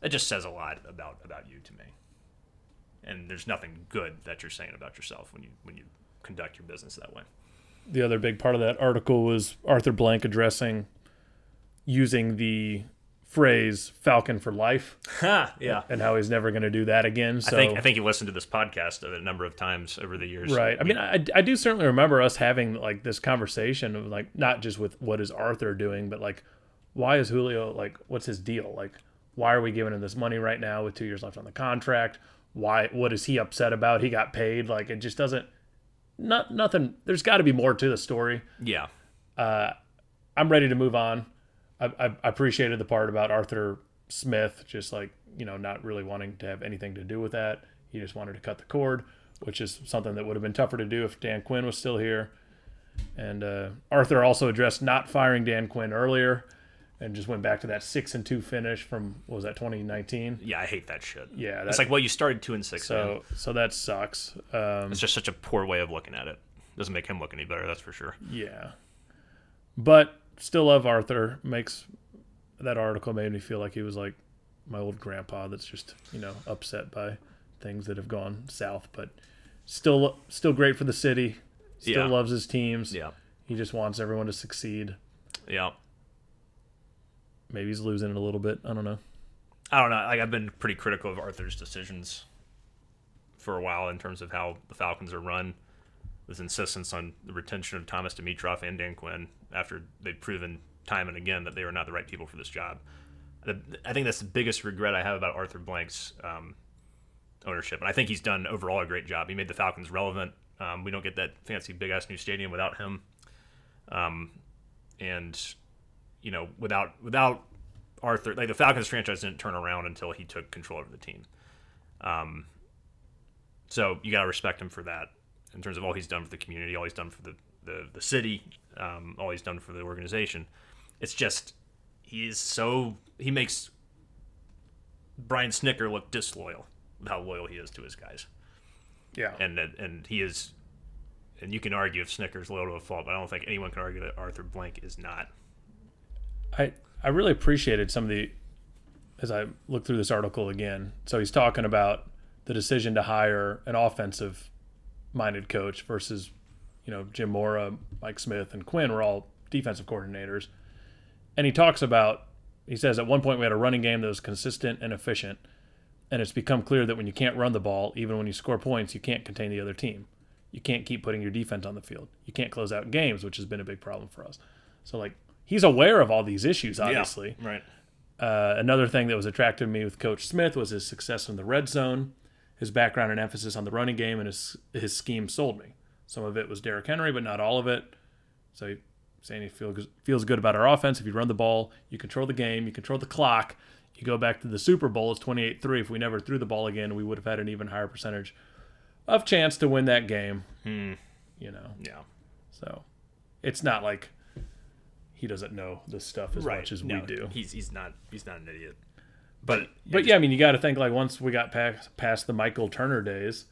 That just says a lot about about you to me and there's nothing good that you're saying about yourself when you when you conduct your business that way. The other big part of that article was Arthur Blank addressing using the phrase "Falcon for life" Ha! Yeah. and how he's never going to do that again. So I think I think you listened to this podcast a number of times over the years. Right. I mean, I, I do certainly remember us having like this conversation of like not just with what is Arthur doing, but like why is Julio like what's his deal? Like why are we giving him this money right now with two years left on the contract? Why? What is he upset about? He got paid. Like it just doesn't. Not nothing. There's got to be more to the story. yeah, I'm ready to move on. I, I, I appreciated the part about Arthur Smith, just like you know, not really wanting to have anything to do with that. He just wanted to cut the cord, which is something that would have been tougher to do if Dan Quinn was still here. And uh, Arthur also addressed not firing Dan Quinn earlier, and just went back to that six and two finish from what was that 2019? yeah, I hate that shit. Yeah, it's like well, you started two and six. man. So so that sucks. Um, it's just such a poor way of looking at it. Doesn't make him look any better, that's for sure. Yeah. But still love Arthur. Makes that article made me feel like he was like my old grandpa that's just, you know, upset by things that have gone south, but still still great for the city. Still Yeah. loves his teams. Yeah, He just wants everyone to succeed. yeah. Maybe he's losing it a little bit. I don't know. I don't know. Like I've been pretty critical of Arthur's decisions for a while in terms of how the Falcons are run. His insistence on the retention of Thomas Dimitroff and Dan Quinn after they've proven time and again that they were not the right people for this job. I think that's the biggest regret I have about Arthur Blank's um, ownership, and I think he's done overall a great job. He made the Falcons relevant. Um, we don't get that fancy big ass new stadium without him, um, and you know without without Arthur, like the Falcons franchise didn't turn around until he took control of the team. Um, so you got to respect him for that in terms of all he's done for the community, all he's done for the, the, the city, um, all he's done for the organization. It's just, he is so, he makes Brian Snitker look disloyal with how loyal he is to his guys. Yeah. And, and, and he is, and you can argue if Snitker's loyal to a fault, but I don't think anyone can argue that Arthur Blank is not. I I really appreciated some of the as I look through this article again. So he's talking about the decision to hire an offensive minded coach versus you know Jim Mora, Mike Smith, and Quinn were all defensive coordinators. And he talks about he says at one point we had a running game that was consistent and efficient, and it's become clear that when you can't run the ball, even when you score points, you can't contain the other team. You can't keep putting your defense on the field. You can't close out games, which has been a big problem for us. So like he's aware of all these issues, obviously. Right. Uh, another thing that was attractive to me with Coach Smith was his success in the red zone, his background and emphasis on the running game, and his his scheme sold me. Some of it was Derrick Henry, but not all of it. So he, saying he feels feels good about our offense. If you run the ball, you control the game, you control the clock. You go back to the Super Bowl, it's 28-3. If we never threw the ball again, we would have had an even higher percentage of chance to win that game. You know, Yeah. so it's not like he doesn't know this stuff as much as No, we do. He's he's not he's not an idiot. But But yeah, I mean, you got to think like once we got past past the Michael Turner days,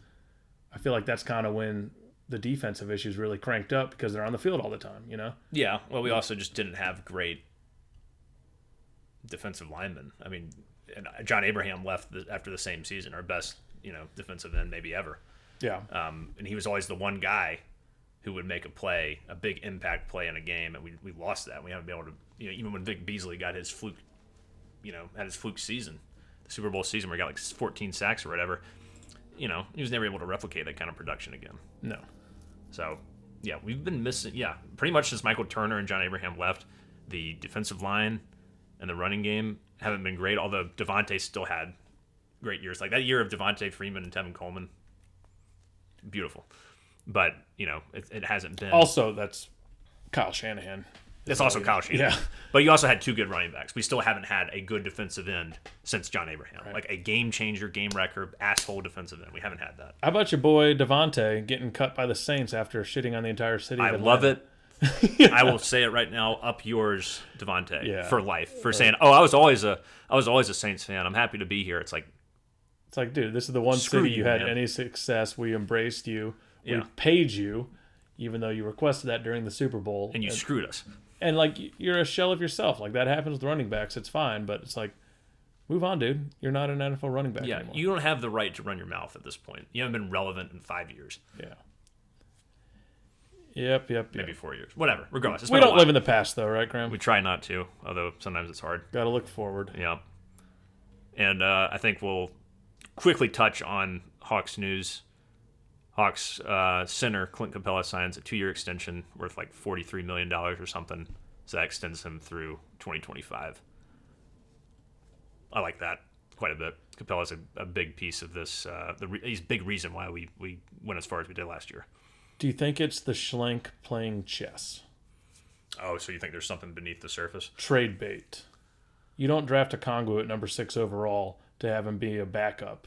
I feel like that's kind of when the defensive issues really cranked up because they're on the field all the time. You know? yeah, well, we also just didn't have great defensive linemen. I mean, and John Abraham left the, after the same season, our best you know defensive end maybe ever. Yeah. Um, and he was always the one guy who would make a play, a big impact play in a game, and we, we lost that. We haven't been able to, you know, even when Vic Beasley got his fluke, you know, had his fluke season, the Super Bowl season where he got like 14 sacks or whatever. You know, he was never able to replicate that kind of production again. No. So, yeah, we've been missing. Yeah, pretty much since Michael Turner and John Abraham left, the defensive line and the running game haven't been great. Although Devonta still had great years, like that year of Devonta Freeman and Tevin Coleman, beautiful. But you know, it, it hasn't been. Also, that's Kyle Shanahan. it's also Kyle Shanahan. Yeah. But you also had two good running backs. We still haven't had a good defensive end since John Abraham, like a game changer, game wrecker, asshole defensive end. We haven't had that. How about your boy Devonta getting cut by the Saints after shitting on the entire city? I love it. [LAUGHS] I will say it right now. Up yours, Devonta, Yeah. for life. For saying, "Oh, I was always a, I was always a Saints fan. I'm happy to be here." It's like, It's like, dude, this is the one Screw city you, you had man. any success. We embraced you. We paid you, even though you requested that during the Super Bowl. and you screwed us. and like you're a shell of yourself. Like that happens with running backs. It's fine, but it's like, move on, dude. You're not an NFL running back Yeah, anymore. you don't have the right to run your mouth at this point. You haven't been relevant in five years, yeah. Yep, yep, maybe four years, whatever. Regardless, We don't live in the past, though, right, Graham? We try not to, although sometimes it's hard. Got to look forward. Yeah. And uh, I think we'll quickly touch on Hawks news. Hawks uh, center Clint Capela signs a two-year extension worth like forty-three million dollars or something. So that extends him through 2025. I like that quite a bit. Capela's a, a big piece of this. Uh, the re- he's big reason why we we went as far as we did last year. Do you think it's the Schlenk playing chess? Oh, so you think there's something beneath the surface? Trade bait. You don't draft a Congo at number six overall to have him be a backup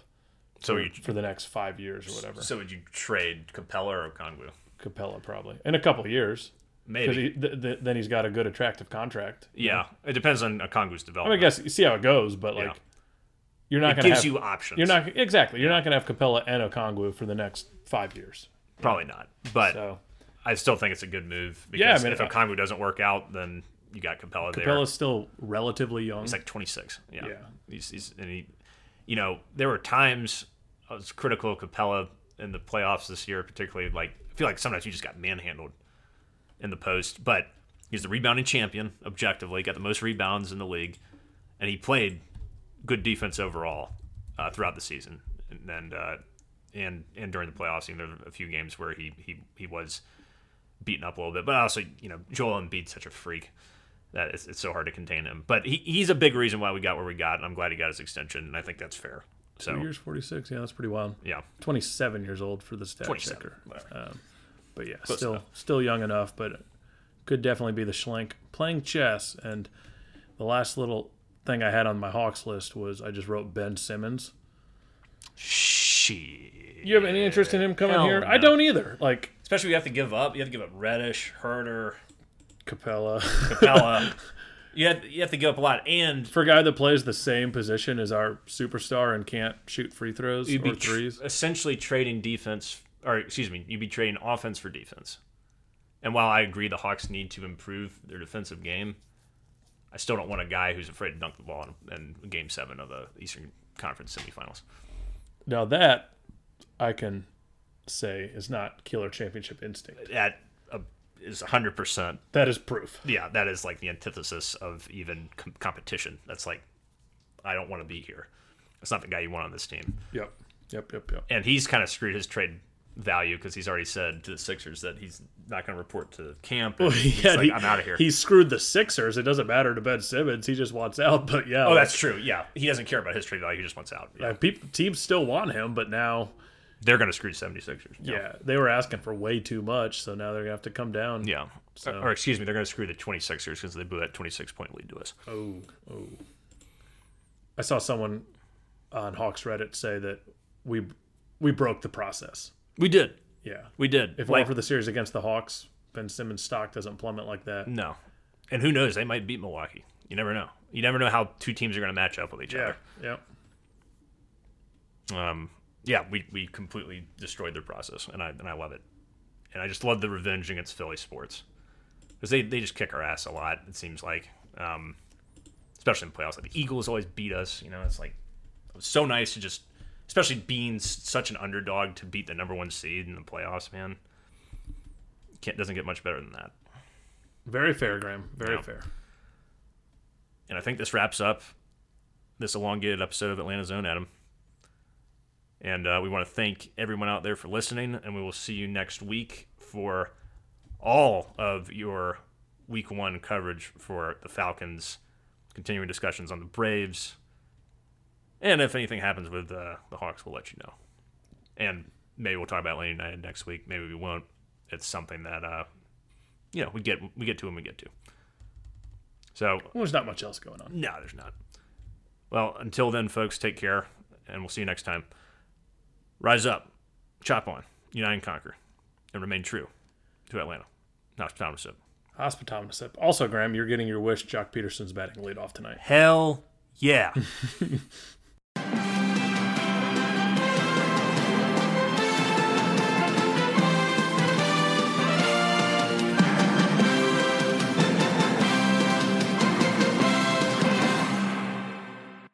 So for, you for the next five years or whatever. so would you trade Capela or Kongwu? Capela probably in a couple of years Maybe. he, th- th- then he's got a good attractive contract. yeah, it depends on Kongwu's I development. mean, I guess you see how it goes, but like Yeah. you're not it going to gives have you options. you're not exactly you're not going to have Capela and Okongwu for the next five years. probably not, but So I still think it's a good move because Yeah, I mean, if I- Okongwu doesn't work out, then you got Capela, there. Capela's still relatively young. He's like 26. Yeah, Yeah. He's, he's and he, you know, there were times I was critical of Capela in the playoffs this year, particularly. Like I feel like sometimes you just got manhandled in the post, but he's the rebounding champion objectively. Got the most rebounds in the league, and he played good defense overall uh, throughout the season, and and, uh, and and during the playoffs. You know, there were a few games where he he he was beaten up a little bit, but also you know Joel Embiid's such a freak that it's, it's so hard to contain him. But he, he's a big reason why we got where we got, and I'm glad he got his extension, and I think that's fair. So Two years, forty six. Yeah, that's pretty wild. yeah, Twenty seven years old for the stat 27, checker. Um, but yeah, Close still enough. still young enough, but could definitely be the Schlenk playing chess. And the last little thing I had on my Hawks list was I just wrote Ben Simmons. she. You have any interest in him coming Hell here? I don't either. Like Especially you have to give up. You have to give up Reddish, Huerter, Capela, Capela. [LAUGHS] you have you have to give up a lot, and for a guy that plays the same position as our superstar and can't shoot free throws you'd or be tr- essentially trading defense, or excuse me, you'd be trading offense for defense. And while I agree the Hawks need to improve their defensive game, I still don't want a guy who's afraid to dunk the ball in, in Game Seven of the Eastern Conference semifinals. Now that I can say is not killer championship instinct. That is hundred percent. That is proof. Yeah, that is like the antithesis of even com- competition. That's like, I don't want to be here. it's not the guy you want on this team. Yep. Yep. Yep. Yep. and he's kind of screwed his trade value because he's already said to the Sixers that he's not going to report to camp. [LAUGHS] He's Yeah, like, he- I'm out of here. He screwed the Sixers. It doesn't matter to Ben Simmons. He just wants out. But yeah, oh, that's true. Yeah, he doesn't care about his trade value. He just wants out. Yeah. like, peop teams still want him, but now, They're going to screw 76ers. yeah, they were asking for way too much, so now they're gonna have to come down. Yeah. Or, excuse me, they're going to screw the 26ers because they blew that 26 point lead to us. Oh, oh. I saw someone on Hawks Reddit say that we we broke the process. We did. Yeah. We did. If it like, weren't for the series against the Hawks, Ben Simmons' stock doesn't plummet like that. no. And who knows? They might beat Milwaukee. You never know. You never know how two teams are going to match up with each Yeah. Yeah. other. Um, yeah, we, we completely destroyed their process, and I and I love it. And I just love the revenge against Philly sports because they, they just kick our ass a lot. It seems like, um, especially in playoffs. Like the Eagles always beat us. You know, it's like it was so nice to just, especially being such an underdog to beat the number one seed in the playoffs. Man, can't doesn't get much better than that. Very fair, Graham. Very Yeah. fair. And I think this wraps up this elongated episode of Atlanta's Own, Adam. And uh, we want to thank everyone out there for listening, and we will see you next week for all of your week one coverage for the Falcons, continuing discussions on the Braves, and if anything happens with uh, the Hawks, we'll let you know. And maybe we'll talk about Atlanta United next week. Maybe we won't. It's something that uh, you know we get we get to when we get to. So Well, there's not much else going on. no, there's not. Well, until then, folks, take care, and we'll see you next time. Rise up, chop on, unite and conquer, and remain true to Atlanta. Not Tom Also, Graham, you're getting your wish. Joc Pederson's batting lead off tonight. Hell yeah. [LAUGHS]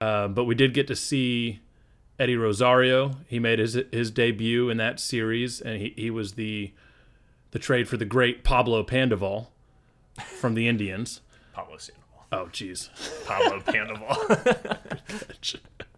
Uh, but we did get to see Eddie Rosario. He made his his debut in that series, and he, he was the the trade for the great Pablo Pandoval from the Indians. Pablo Sandoval. Oh, jeez. Pablo Pandoval. [LAUGHS] [LAUGHS]